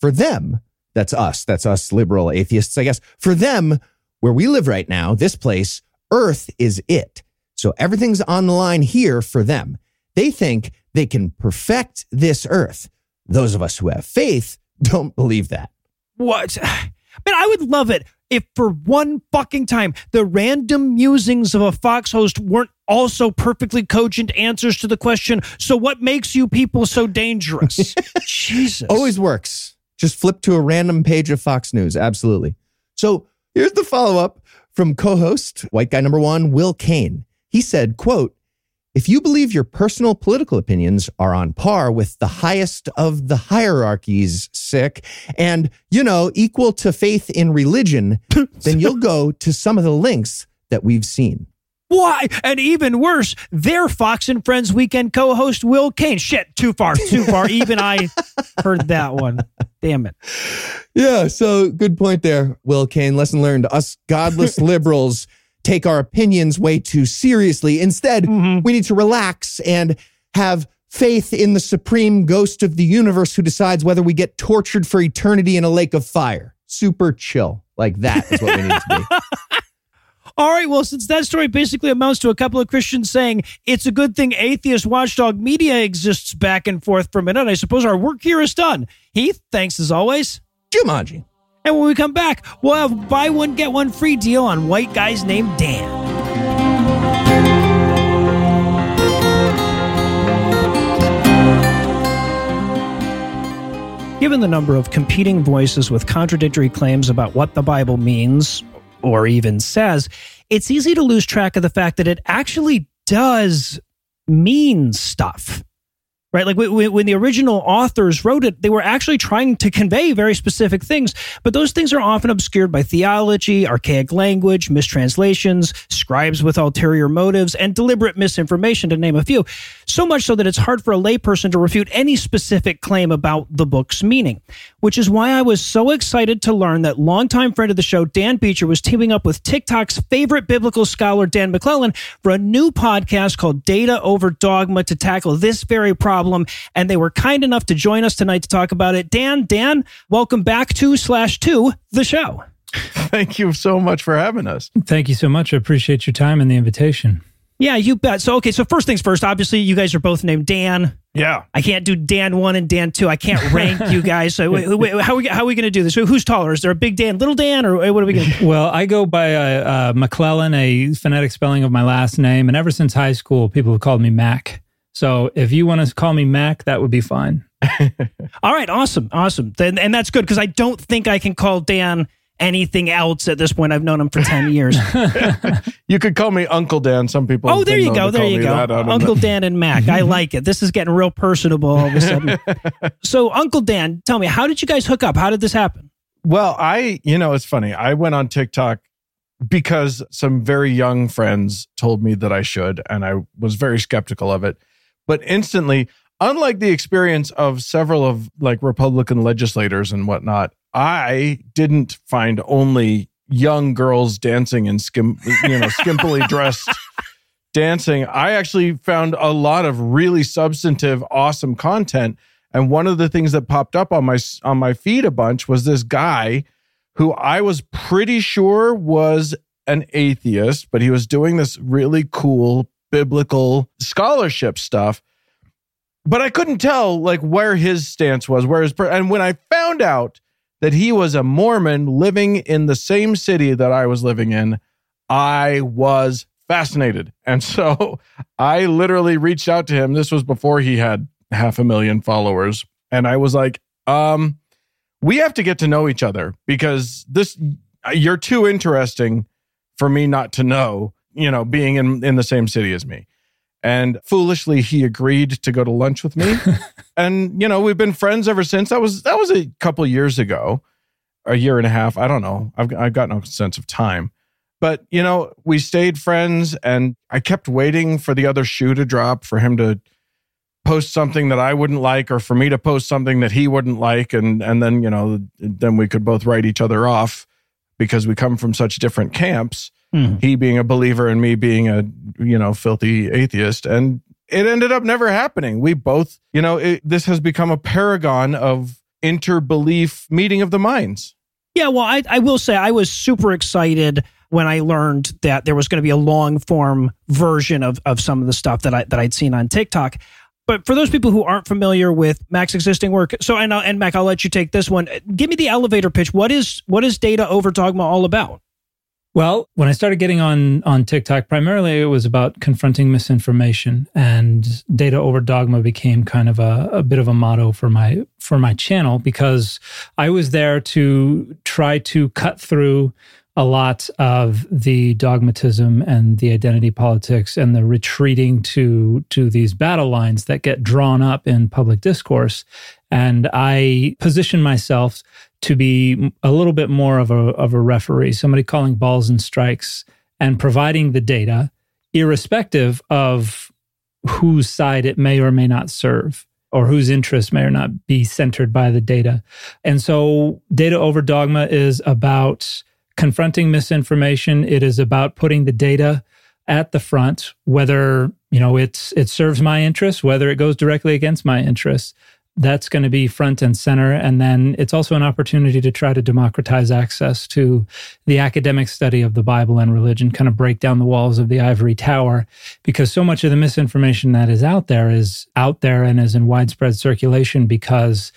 [SPEAKER 4] for them, that's us, that's us liberal atheists, I guess, for them, where we live right now, this place, Earth is it. So everything's on the line here for them. They think they can perfect this Earth. Those of us who have faith don't believe that.
[SPEAKER 2] What? Man, I would love it if for one fucking time the random musings of a Fox host weren't also perfectly cogent answers to the question, so what makes you people so dangerous? Jesus.
[SPEAKER 4] Always works. Just flip to a random page of Fox News. Absolutely. So here's the follow up from co host, white guy number one, Will Cain. He said, quote, if you believe your personal political opinions are on par with the highest of the hierarchies, sick, and, you know, equal to faith in religion, then you'll go to some of the links that we've seen.
[SPEAKER 2] Why? And even worse, their Fox and Friends weekend co host, Will Cain. Shit, too far, too far. even I heard that one. Damn it.
[SPEAKER 4] Yeah, so good point there, Will Cain. Lesson learned. Us godless liberals take our opinions way too seriously. Instead,
[SPEAKER 2] Mm-hmm.
[SPEAKER 4] we need to relax and have faith in the supreme ghost of the universe who decides whether we get tortured for eternity in a lake of fire. Super chill. Like that is what we need to be.
[SPEAKER 2] All right, well, since that story basically amounts to a couple of Christians saying it's a good thing atheist watchdog media exists back and forth for a minute, I suppose our work here is done. Heath, thanks as always.
[SPEAKER 4] Jumanji.
[SPEAKER 2] And when we come back, we'll have buy one, get one free deal on white guys named Dan. Given the number of competing voices with contradictory claims about what the Bible means or even says, it's easy to lose track of the fact that it actually does mean stuff. Right? Like when, when the original authors wrote it, they were actually trying to convey very specific things, but those things are often obscured by theology, archaic language, mistranslations, scribes with ulterior motives, and deliberate misinformation, to name a few. So much so that it's hard for a layperson to refute any specific claim about the book's meaning, which is why I was so excited to learn that longtime friend of the show, Dan Beecher, was teaming up with TikTok's favorite biblical scholar, Dan McClellan, for a new podcast called Data Over Dogma to tackle this very problem. And they were kind enough to join us tonight to talk about it. Dan, Dan, welcome back to slash to the show.
[SPEAKER 10] Thank you so much for having us.
[SPEAKER 11] Thank you so much. I appreciate your time and the invitation.
[SPEAKER 2] Yeah, you bet. So, okay, so first things first, obviously, you guys are both named Dan.
[SPEAKER 10] Yeah.
[SPEAKER 2] I can't do Dan one and Dan two. I can't rank you guys. So, wait, wait, how are we, how are we going to do this? Who's taller? Is there a big Dan, little Dan, or what are we going to
[SPEAKER 11] Well, I go by uh, uh, McClellan, a phonetic spelling of my last name. And ever since high school, people have called me Mac. So if you want to call me Mac, that would be fine.
[SPEAKER 2] All right, awesome, awesome. Then and that's good because I don't think I can call Dan anything else at this point. I've known him for ten years.
[SPEAKER 10] You could call me Uncle Dan. Some people.
[SPEAKER 2] oh, there you go, there you go,
[SPEAKER 10] that. I don't
[SPEAKER 2] Uncle. Dan and Mac. I like it. This is getting real personable all of a sudden. so, Uncle Dan, tell me, how did you guys hook up? How did this happen?
[SPEAKER 10] Well, I, you know, it's funny. I went on TikTok because some very young friends told me that I should, and I was very skeptical of it. But instantly, unlike the experience of several of like Republican legislators and whatnot, I didn't find only young girls dancing in skim, you know, skimpily dressed dancing. I actually found a lot of really substantive, awesome content. And one of the things that popped up on my on my feed a bunch was this guy who I was pretty sure was an atheist, but he was doing this really cool biblical scholarship stuff. But I couldn't tell like where his stance was, where his and when I found out that he was a Mormon living in the same city that I was living in, I was fascinated. And so I literally reached out to him. This was before he had half a million followers. And I was like, um, we have to get to know each other because this you're too interesting for me not to know, you know, being in, in the same city as me. And foolishly he agreed to go to lunch with me. and, you know, we've been friends ever since. That was that was a couple years ago, a year and a half. I don't know. I've I've got no sense of time. But, you know, we stayed friends and I kept waiting for the other shoe to drop for him to post something that I wouldn't like or for me to post something that he wouldn't like and and then you know then we could both write each other off because we come from such different camps
[SPEAKER 2] Hmm.
[SPEAKER 10] he being a believer and me being a you know filthy atheist and it ended up never happening we both you know it, this has become a paragon of interbelief meeting of the minds
[SPEAKER 2] Yeah, well, I, I will say I was super excited when I learned that there was going to be a long form version of, of some of the stuff that I that I'd seen on TikTok. But for those people who aren't familiar with Mac's existing work, so and, I'll- and Mac, I'll let you take this one. Give me the elevator pitch. What is what is data over dogma all about?
[SPEAKER 11] Well, when I started getting on on TikTok, primarily it was about confronting misinformation, and data over dogma became kind of a, a bit of a motto for my for my channel because I was there to try to cut through a lot of the dogmatism and the identity politics and the retreating to to these battle lines that get drawn up in public discourse. And i position myself to be a little bit more of a of a referee somebody calling balls and strikes and providing the data irrespective of whose side it may or may not serve or whose interest may or not be centered by the data and so data over dogma is about confronting misinformation. It is about putting the data at the front, whether you know it's it serves my interests, whether it goes directly against my interests. That's going to be front and center. And then it's also an opportunity to try to democratize access to the academic study of the Bible and religion, kind of break down the walls of the ivory tower, because so much of the misinformation that is out there is out there and is in widespread circulation because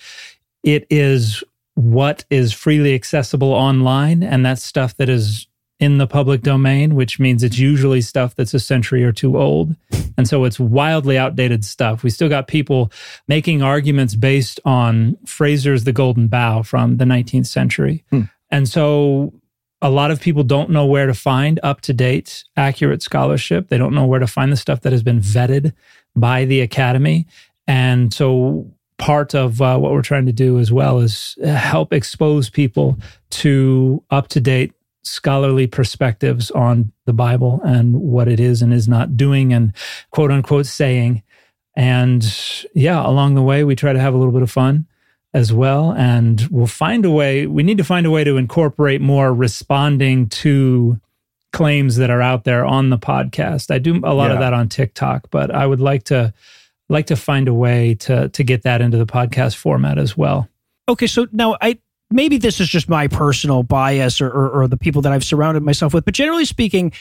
[SPEAKER 11] it is what is freely accessible online, and that's stuff that is in the public domain, which means it's usually stuff that's a century or two old. And so it's wildly outdated stuff. We still got people making arguments based on Frazer's The Golden Bough from the 19th century. And so a lot of people don't know where to find up to date, accurate scholarship. They don't know where to find the stuff that has been vetted by the academy. And so part of uh, what we're trying to do as well is help expose people to up to date scholarly perspectives on the Bible and what it is and is not doing and quote unquote saying. And yeah, along the way, we try to have a little bit of fun as well. And we'll find a way, we need to find a way to incorporate more responding to claims that are out there on the podcast. I do a lot of that on TikTok, but I would like to like to find a way to to get that into the podcast format as well.
[SPEAKER 2] Okay, so now I maybe this is just my personal bias or, or, or the people that I've surrounded myself with, but generally speaking,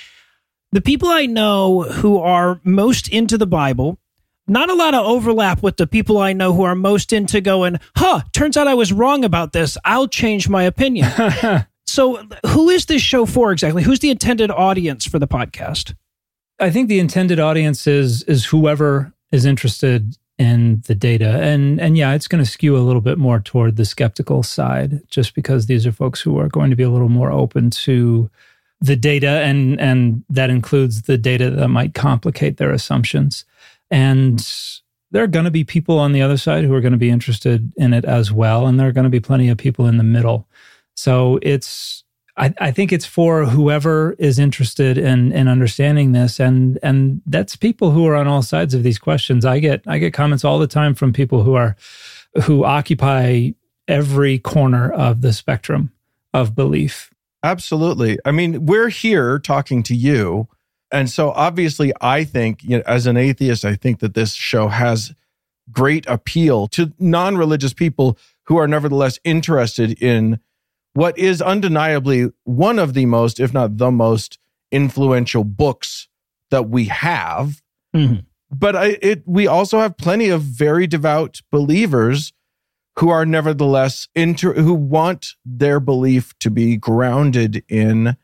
[SPEAKER 2] the people I know who are most into the Bible, not a lot of overlap with the people I know who are most into going, huh, turns out I was wrong about this. I'll change my opinion. so, who is this show for exactly? Who's the intended audience for the podcast?
[SPEAKER 11] I think the intended audience is is whoever is interested in the data. And and yeah, it's going to skew a little bit more toward the skeptical side just because these are folks who are going to be a little more open to the data and and that includes the data that might complicate their assumptions. And there are going to be people on the other side who are going to be interested in it as well and there are going to be plenty of people in the middle. So it's I, I think it's for whoever is interested in in understanding this, and and that's people who are on all sides of these questions. I get I get comments all the time from people who are who occupy every corner of the spectrum of belief.
[SPEAKER 10] Absolutely. I mean, we're here talking to you. And so obviously, I think, you know, as an atheist, I think that this show has great appeal to non religious people who are nevertheless interested in what is undeniably one of the most, if not the most influential books that we have. Mm-hmm. But I, it, we also have plenty of very devout believers who are nevertheless inter, who want their belief to be grounded in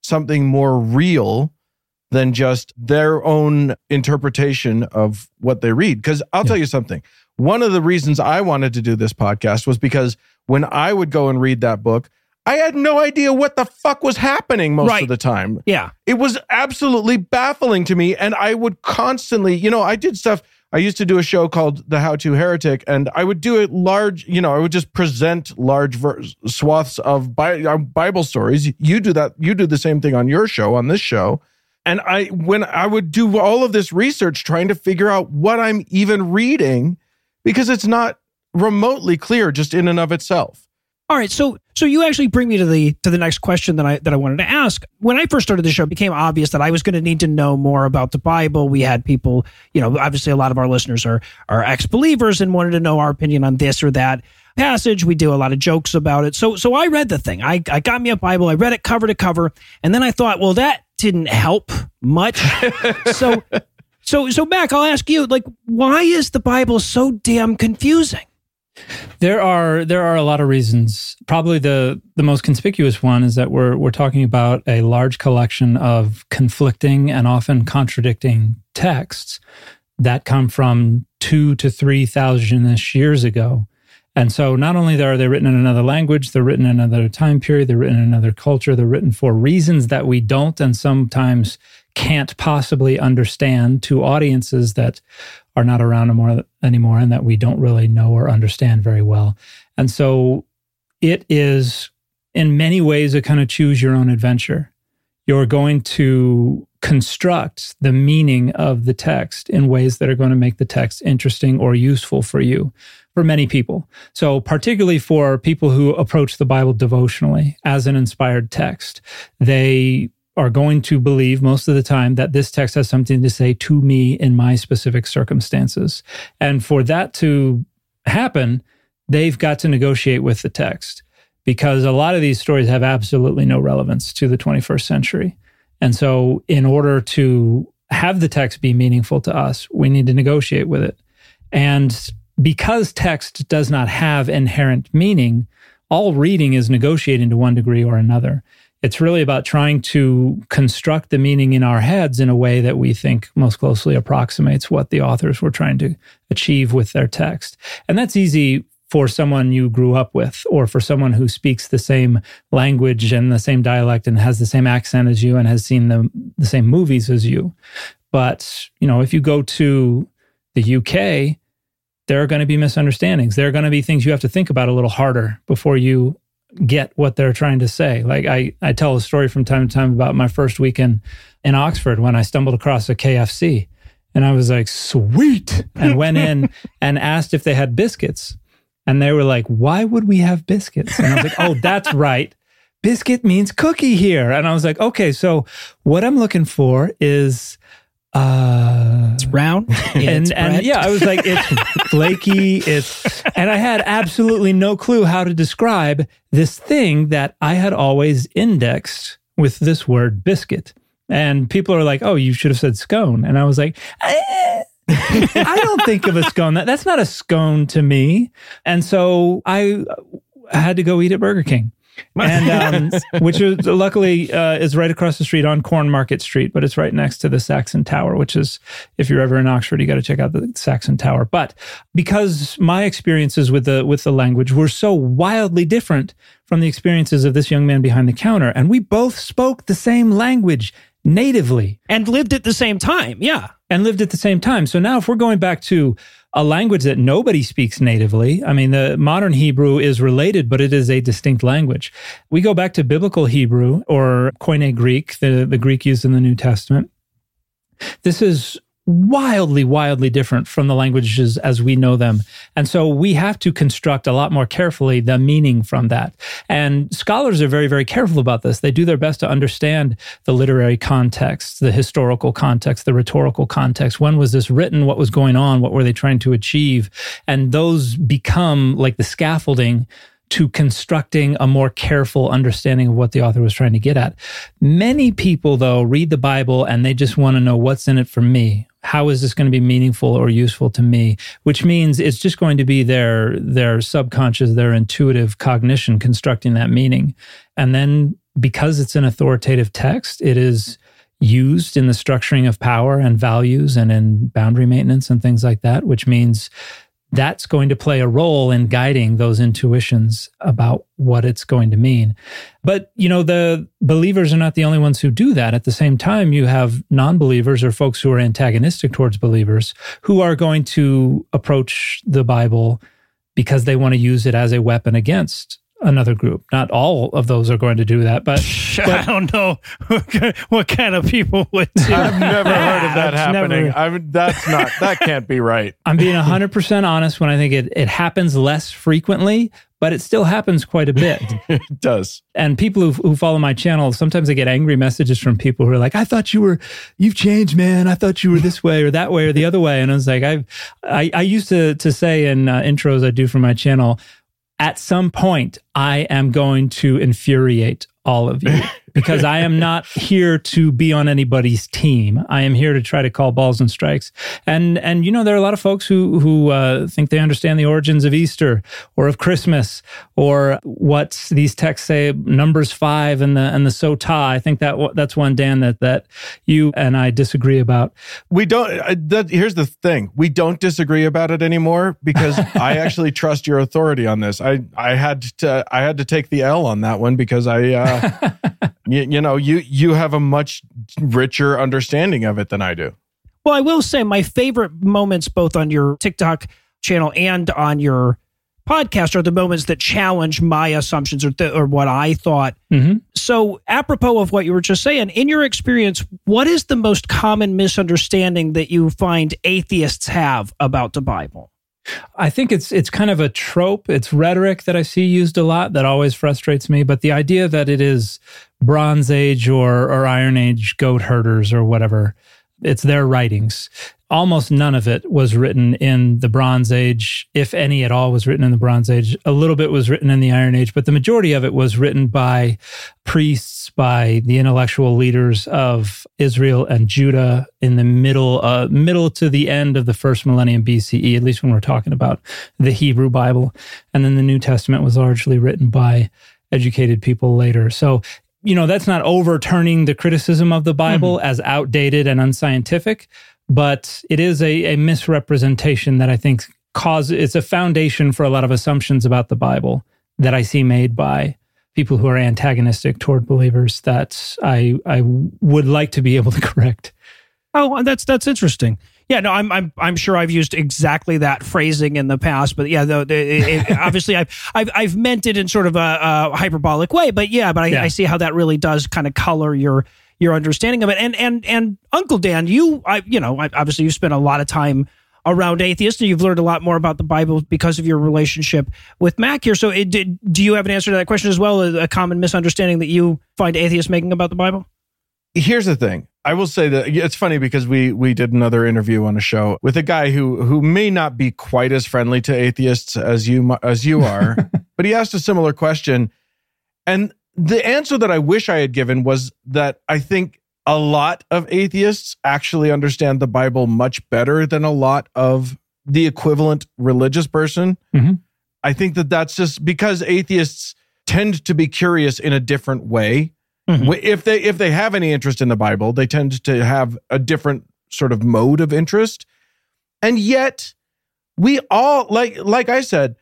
[SPEAKER 10] something more real than just their own interpretation of what they read. Because I'll tell you something. One of the reasons I wanted to do this podcast was because when I would go and read that book, I had no idea what the fuck was happening most
[SPEAKER 2] Right.
[SPEAKER 10] of the time.
[SPEAKER 2] Yeah.
[SPEAKER 10] It was absolutely baffling to me. And I would constantly, you know, I did stuff. I used to do a show called The How to Heretic, and I would do it large, you know, I would just present large ver- swaths of Bi- uh, Bible stories. You do that, you do the same thing on your show, on this show. And I, when I would do all of this research trying to figure out what I'm even reading, because it's not remotely clear just in and of itself.
[SPEAKER 2] All right, so so you actually bring me to the to the next question that I that I wanted to ask. When I first started the show, it became obvious that I was going to need to know more about the Bible. We had people, you know, obviously a lot of our listeners are are ex believers and wanted to know our opinion on this or that passage. We do a lot of jokes about it. So so I read the thing. I I got me a Bible. I read it cover to cover, and then I thought, well, that didn't help much. so So, so Mac, I'll ask you, like, why is the Bible so damn confusing?
[SPEAKER 11] There are there are a lot of reasons. Probably the the most conspicuous one is that we're we're talking about a large collection of conflicting and often contradicting texts that come from two to 3000ish years ago. And so not only are they written in another language, they're written in another time period, they're written in another culture, they're written for reasons that we don't and sometimes can't possibly understand to audiences that are not around anymore, anymore and that we don't really know or understand very well. And so it is in many ways a kind of choose your own adventure. You're going to construct the meaning of the text in ways that are going to make the text interesting or useful for you for many people. So, particularly for people who approach the Bible devotionally as an inspired text, they are going to believe most of the time that this text has something to say to me in my specific circumstances. And for that to happen, they've got to negotiate with the text because a lot of these stories have absolutely no relevance to the 21st century. And so, in order to have the text be meaningful to us, we need to negotiate with it. And because text does not have inherent meaning, all reading is negotiating to one degree or another. It's really about trying to construct the meaning in our heads in a way that we think most closely approximates what the authors were trying to achieve with their text. And that's easy for someone you grew up with or for someone who speaks the same language and the same dialect and has the same accent as you and has seen the, the same movies as you. But, you know, if you go to the UK, there are going to be misunderstandings. There are going to be things you have to think about a little harder before you get what they're trying to say. Like I, I tell a story from time to time about my first weekend in Oxford when I stumbled across a KFC and I was like, sweet, and went in and asked if they had biscuits. And they were like, why would we have biscuits? And I was like, oh, that's right. Biscuit means cookie here. And I was like, okay, so what I'm looking for is uh
[SPEAKER 2] it's round
[SPEAKER 11] and, and yeah i was like it's flaky it's and i had absolutely no clue how to describe this thing that i had always indexed with this word biscuit. And people are like oh you should have said scone. And i was like eh, i don't think of a scone. That that's not a scone to me. And so i had to go eat at burger king and um, which is luckily uh, is right across the street on Cornmarket Street, but it's right next to the Saxon Tower. Which is, if you're ever in Oxford, you got to check out the Saxon Tower. But because my experiences with the with the language were so wildly different from the experiences of this young man behind the counter, and we both spoke the same language natively
[SPEAKER 2] and lived at the same time, yeah,
[SPEAKER 11] and lived at the same time. So now, if we're going back to a language that nobody speaks natively. I mean, the modern Hebrew is related, but it is a distinct language. We go back to biblical Hebrew or Koine Greek, the, the Greek used in the New Testament. This is wildly, wildly different from the languages as we know them. And so we have to construct a lot more carefully the meaning from that. And scholars are very, very careful about this. They do their best to understand the literary context, the historical context, the rhetorical context. When was this written? What was going on? What were they trying to achieve? And those become like the scaffolding to constructing a more careful understanding of what the author was trying to get at. Many people, though, read the Bible and they just want to know what's in it for me how is this going to be meaningful or useful to me? Which means it's just going to be their their subconscious their intuitive cognition constructing that meaning. And then because it's an authoritative text it is used in the structuring of power and values and in boundary maintenance and things like that which means that's going to play a role in guiding those intuitions about what it's going to mean. But, you know, the believers are not the only ones who do that. At the same time, you have non believers or folks who are antagonistic towards believers who are going to approach the Bible because they want to use it as a weapon against another group. Not all of those are going to do that, but, but
[SPEAKER 2] I don't know what kind of people would do.
[SPEAKER 10] I've never heard of that happening. Never, I that's not that can't be right.
[SPEAKER 11] I'm being 100% honest when I think it it happens less frequently, but it still happens quite a bit.
[SPEAKER 10] it does.
[SPEAKER 11] And people who, who follow my channel, sometimes I get angry messages from people who are like, I thought you were, you've changed, man. I thought you were this way or that way or the other way. And I was like, I've, I, I used to, to say in uh, intros I do for my channel, at some point, I am going to infuriate all of you. because I am not here to be on anybody's team. I am here to try to call balls and strikes. And and you know there are a lot of folks who who uh, think they understand the origins of Easter or of Christmas or what these texts say Numbers five and the and the Sotah. I think that that's one Dan that that you and I disagree about.
[SPEAKER 10] We don't. Uh, that, here's the thing: we don't disagree about it anymore because I actually trust your authority on this. I I had to I had to take the L on that one because I. Uh, you, you know, you you have a much richer understanding of it than I do.
[SPEAKER 2] Well, I will say my favorite moments, both on your TikTok channel and on your podcast, are the moments that challenge my assumptions or, th- or what I thought.
[SPEAKER 11] Mm-hmm.
[SPEAKER 2] So, apropos of what you were just saying, in your experience, what is the most common misunderstanding that you find atheists have about the Bible?
[SPEAKER 11] I think it's it's kind of a trope. It's rhetoric that I see used a lot that always frustrates me. But the idea that it is Bronze Age or or Iron Age goat herders or whatever, it's their writings. Almost none of it was written in the Bronze Age, if any at all was written in the Bronze Age. A little bit was written in the Iron Age, but the majority of it was written by priests, by the intellectual leaders of Israel and Judah in the middle, uh, middle to the end of the first millennium BCE, at least when we're talking about the Hebrew Bible. And then the New Testament was largely written by educated people later. So you know, that's not overturning the criticism of the Bible mm-hmm. as outdated and unscientific, but it is a, a misrepresentation that I think cause it's a foundation for a lot of assumptions about the Bible that I see made by people who are antagonistic toward believers that I I would like to be able to correct.
[SPEAKER 2] Oh, that's that's interesting. Yeah, no, I'm I'm I'm sure I've used exactly that phrasing in the past, but yeah, though it, it, obviously I've, I've I've meant it in sort of a, a hyperbolic way, but yeah, but I, yeah. I see how that really does kind of color your your understanding of it. And and and Uncle Dan, you I you know obviously you spent a lot of time around atheists and you've learned a lot more about the Bible because of your relationship with Mac here. So, it, did, do you have an answer to that question as well? A common misunderstanding that you find atheists making about the Bible?
[SPEAKER 10] Here's the thing. I will say that it's funny because we we did another interview on a show with a guy who who may not be quite as friendly to atheists as you as you are, but he asked a similar question, and the answer that I wish I had given was that I think a lot of atheists actually understand the Bible much better than a lot of the equivalent religious person.
[SPEAKER 11] Mm-hmm.
[SPEAKER 10] I think that that's just because atheists tend to be curious in a different way Mm-hmm. If they if they have any interest in the Bible, they tend to have a different sort of mode of interest. And yet, we all like like I said,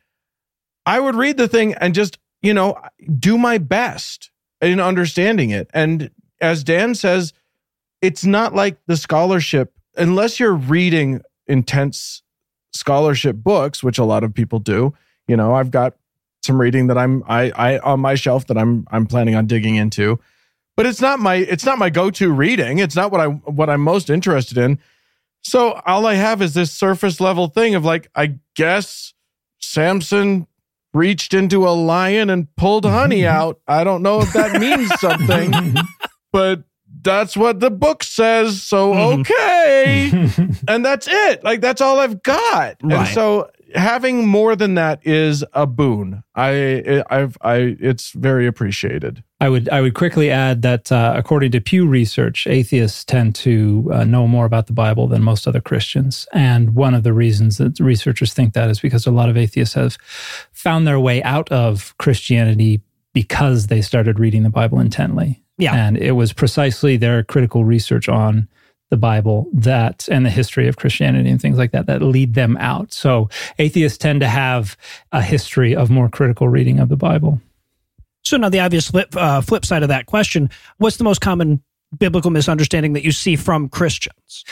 [SPEAKER 10] I would read the thing and just, you know, do my best in understanding it. And as Dan says, it's not like the scholarship unless you're reading intense scholarship books, which a lot of people do. You know, I've got some reading that I'm I I on my shelf that I'm I'm planning on digging into but it's not my it's not my go-to reading. It's not what I what I'm most interested in. So all I have is this surface level thing of like, I guess Samson reached into a lion and pulled honey out. I don't know if that means something, but that's what the book says. So mm-hmm. okay. and that's it. Like that's all I've got. Right. And so having more than that is a boon. I I've I it's very appreciated.
[SPEAKER 11] I would I would quickly add that uh, according to Pew Research, atheists tend to uh, know more about the Bible than most other Christians, and one of the reasons that researchers think that is because a lot of atheists have found their way out of Christianity because they started reading the Bible intently.
[SPEAKER 2] Yeah,
[SPEAKER 11] and it was precisely their critical research on the Bible that and the history of Christianity and things like that that lead them out. So atheists tend to have a history of more critical reading of the Bible.
[SPEAKER 2] So now the obvious flip, uh, flip side of that question: What's the most common biblical misunderstanding that you see from Christians?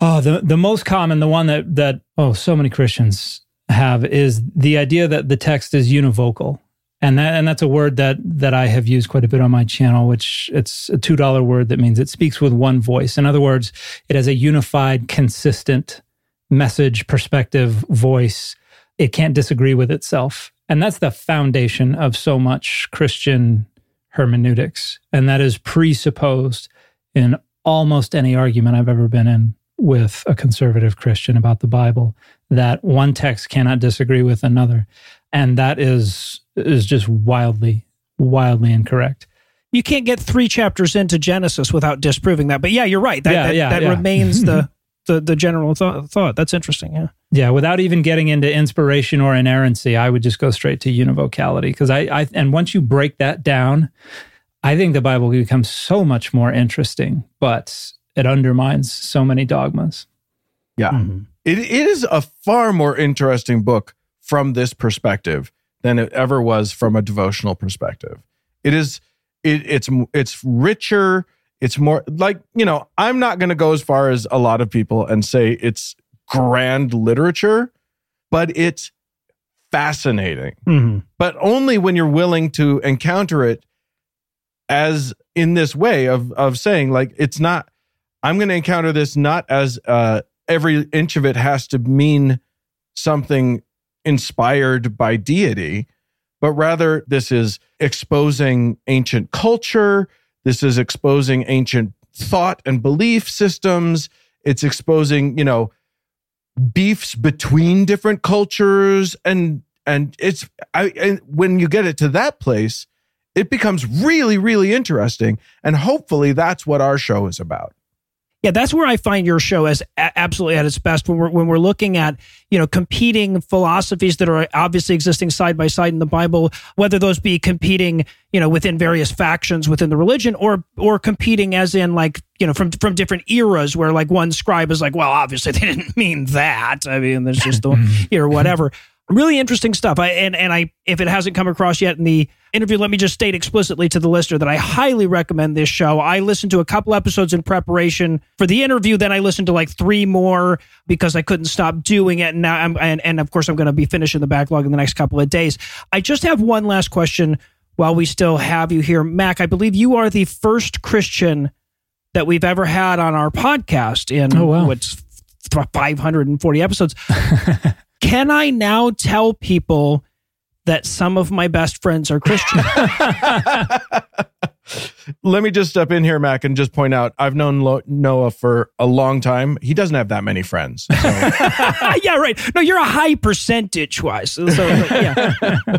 [SPEAKER 11] Oh, the the most common, the one that that oh, so many Christians have is the idea that the text is univocal, and that and that's a word that that I have used quite a bit on my channel. Which it's a two dollar word that means it speaks with one voice. In other words, it has a unified, consistent message, perspective, voice. It can't disagree with itself. And that's the foundation of so much Christian hermeneutics. And that is presupposed in almost any argument I've ever been in with a conservative Christian about the Bible that one text cannot disagree with another. And that is is just wildly, wildly incorrect.
[SPEAKER 2] you can't get three chapters into Genesis without disproving that. But yeah, you're right. That
[SPEAKER 11] Yeah,
[SPEAKER 2] that,
[SPEAKER 11] yeah,
[SPEAKER 2] that
[SPEAKER 11] yeah.
[SPEAKER 2] remains the, the the general thought, thought. That's interesting. Yeah.
[SPEAKER 11] Yeah, without even getting into inspiration or inerrancy, I would just go straight to univocality because I, I and once you break that down, I think the Bible becomes so much more interesting, but it undermines so many dogmas.
[SPEAKER 10] Yeah. Mm-hmm. It, it is a far more interesting book from this perspective than it ever was from a devotional perspective. It is it, it's it's richer, it's more like, you know, I'm not going to go as far as a lot of people and say it's grand literature, but it's fascinating.
[SPEAKER 2] Mm-hmm.
[SPEAKER 10] But only when you're willing to encounter it as in this way of of saying like it's not I'm going to encounter this not as uh every inch of it has to mean something inspired by deity, but rather this is exposing ancient culture. This is exposing ancient thought and belief systems. It's exposing, you know, beefs between different cultures and and it's I and when you get it to that place, it becomes really really interesting and hopefully that's what our show is about.
[SPEAKER 2] Yeah, that's where I find your show as absolutely at its best when we're when we're looking at you know competing philosophies that are obviously existing side by side in the Bible, whether those be competing you know within various factions within the religion, or or competing as in like you know from from different eras where like one scribe is like, well, obviously they didn't mean that. I mean, there's just the you know whatever. Really interesting stuff. I and and I if it hasn't come across yet in the interview, let me just state explicitly to the listener that I highly recommend this show. I listened to a couple episodes in preparation for the interview, then I listened to like three more because I couldn't stop doing it. And now I'm and, and of course I'm going to be finishing the backlog in the next couple of days. I just have one last question while we still have you here, Mac. I believe you are the first Christian that we've ever had on our podcast in
[SPEAKER 11] Oh, wow.
[SPEAKER 2] what's 540 episodes. Can I now tell people that some of my best friends are Christian?
[SPEAKER 10] Let me just step in here, Mac, and just point out I've known Lo- Noah for a long time. He doesn't have that many friends. So
[SPEAKER 2] yeah, right. No, you're a high percentage wise. So, yeah.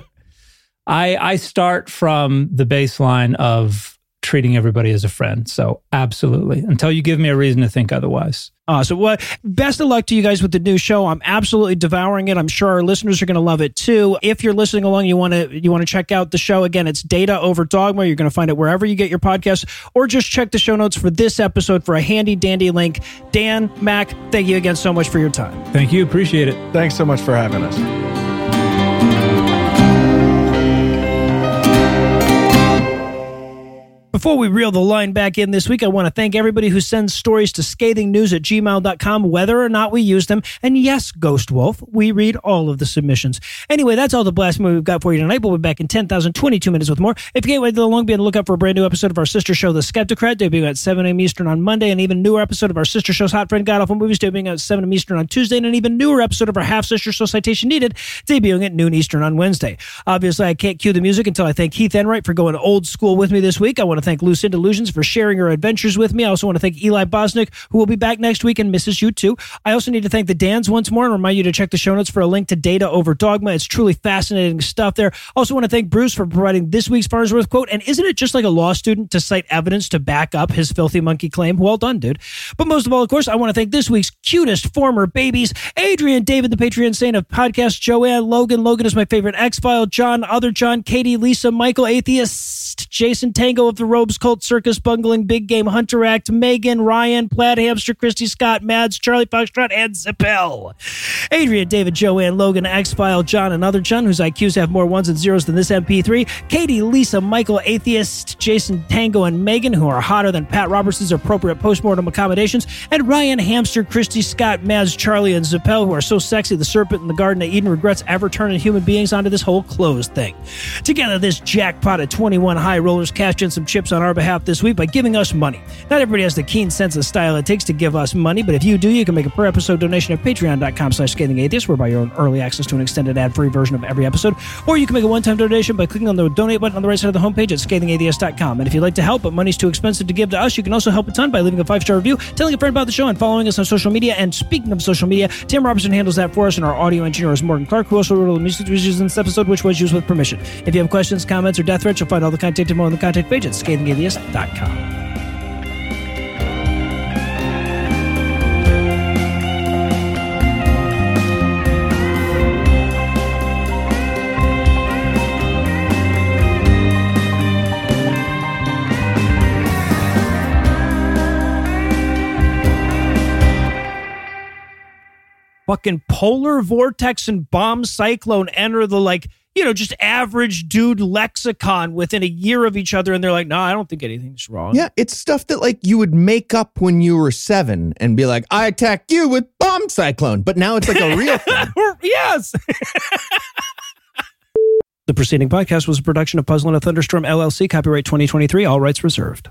[SPEAKER 11] I I start from the baseline of treating everybody as a friend. So absolutely, until you give me a reason to think otherwise.
[SPEAKER 2] Uh, awesome. Well, best of luck to you guys with the new show. I'm absolutely devouring it. I'm sure our listeners are going to love it too. If you're listening along, you want to you want to check out the show again. It's Data Over Dogma. You're going to find it wherever you get your podcasts, or just check the show notes for this episode for a handy dandy link. Dan, Mac, thank you again so much for your time.
[SPEAKER 11] Thank you. Appreciate it.
[SPEAKER 10] thanks so much for having us.
[SPEAKER 2] Before we reel the line back in this week, I want to thank everybody who sends stories to scathingnews at gmail.com, whether or not we use them. And yes, Ghost Wolf, we read all of the submissions. Anyway, that's all the blasphemy we've got for you tonight. We'll be back in 10,022 minutes with more. If you can't wait the long, be on the lookout for a brand new episode of our sister show, The Skepticrat, debuting at 7 a.m. Eastern on Monday, an even newer episode of our sister show's Hot Friend God Awful Movies, debuting at 7 a.m. Eastern on Tuesday, and an even newer episode of our half sister show Citation Needed, debuting at noon Eastern on Wednesday. Obviously, I can't cue the music until I thank Heath Enright for going old school with me this week. I want to thank Lucinda Lugeons for sharing her adventures with me. I also want to thank Eli Bosnick, who will be back next week and misses you too. I also need to thank the Dans once more and remind you to check the show notes for a link to Data Over Dogma. It's truly fascinating stuff there. Also want to thank Bruce for providing this week's Farnsworth quote. And isn't it just like a law student to cite evidence to back up his filthy monkey claim? Well done, dude. But most of all, of course, I want to thank this week's cutest former babies, Adrian, David, the Patreon saint of podcast, Joanne, Logan. Logan is my favorite X-File, John, other John, Katie, Lisa, Michael, Atheist, Jason, Tango of the Robes Cult, Circus, Bungling, Big Game, Hunter Act, Megan, Ryan, Plaid Hamster, Christy Scott, Mads, Charlie Foxtrot, and Zappel. Adrian, David, Joanne, Logan, X-File, John, and other John, whose IQs have more ones and zeros than this MP3, Katie, Lisa, Michael, Atheist, Jason, Tango, and Megan, who are hotter than Pat Robertson's appropriate postmortem accommodations, and Ryan, Hamster, Christy Scott, Mads, Charlie, and Zappel, who are so sexy the serpent in the Garden of Eden regrets ever turning human beings onto this whole closed thing. Together, this jackpot of 21 high rollers cashed in some chips on our behalf this week by giving us money. Not everybody has the keen sense of style it takes to give us money, but if you do, you can make a per episode donation at patreon.com slash scathing atheist, whereby you own early access to an extended ad-free version of every episode, or you can make a one-time donation by clicking on the donate button on the right side of the homepage at scathingatheist.com. And if you'd like to help, but money's too expensive to give to us, you can also help a ton by leaving a five-star review, telling a friend about the show, and following us on social media. And speaking of social media, Tim Robertson handles that for us, and our audio engineer is Morgan Clarke, who also wrote all the music used in this episode, which was used with permission. If you have questions, comments, or death threats, you'll find all the contact info on the contact page at Fucking polar vortex and bomb cyclone enter the like you know just average dude lexicon within a year of each other and they're like no i don't think anything's wrong
[SPEAKER 4] Yeah, it's stuff that like you would make up when you were seven and be like, I attack you with bomb cyclone. But now it's like a real thing.
[SPEAKER 2] yes the preceding podcast was a production of puzzle and a thunderstorm llc copyright 2023 all rights reserved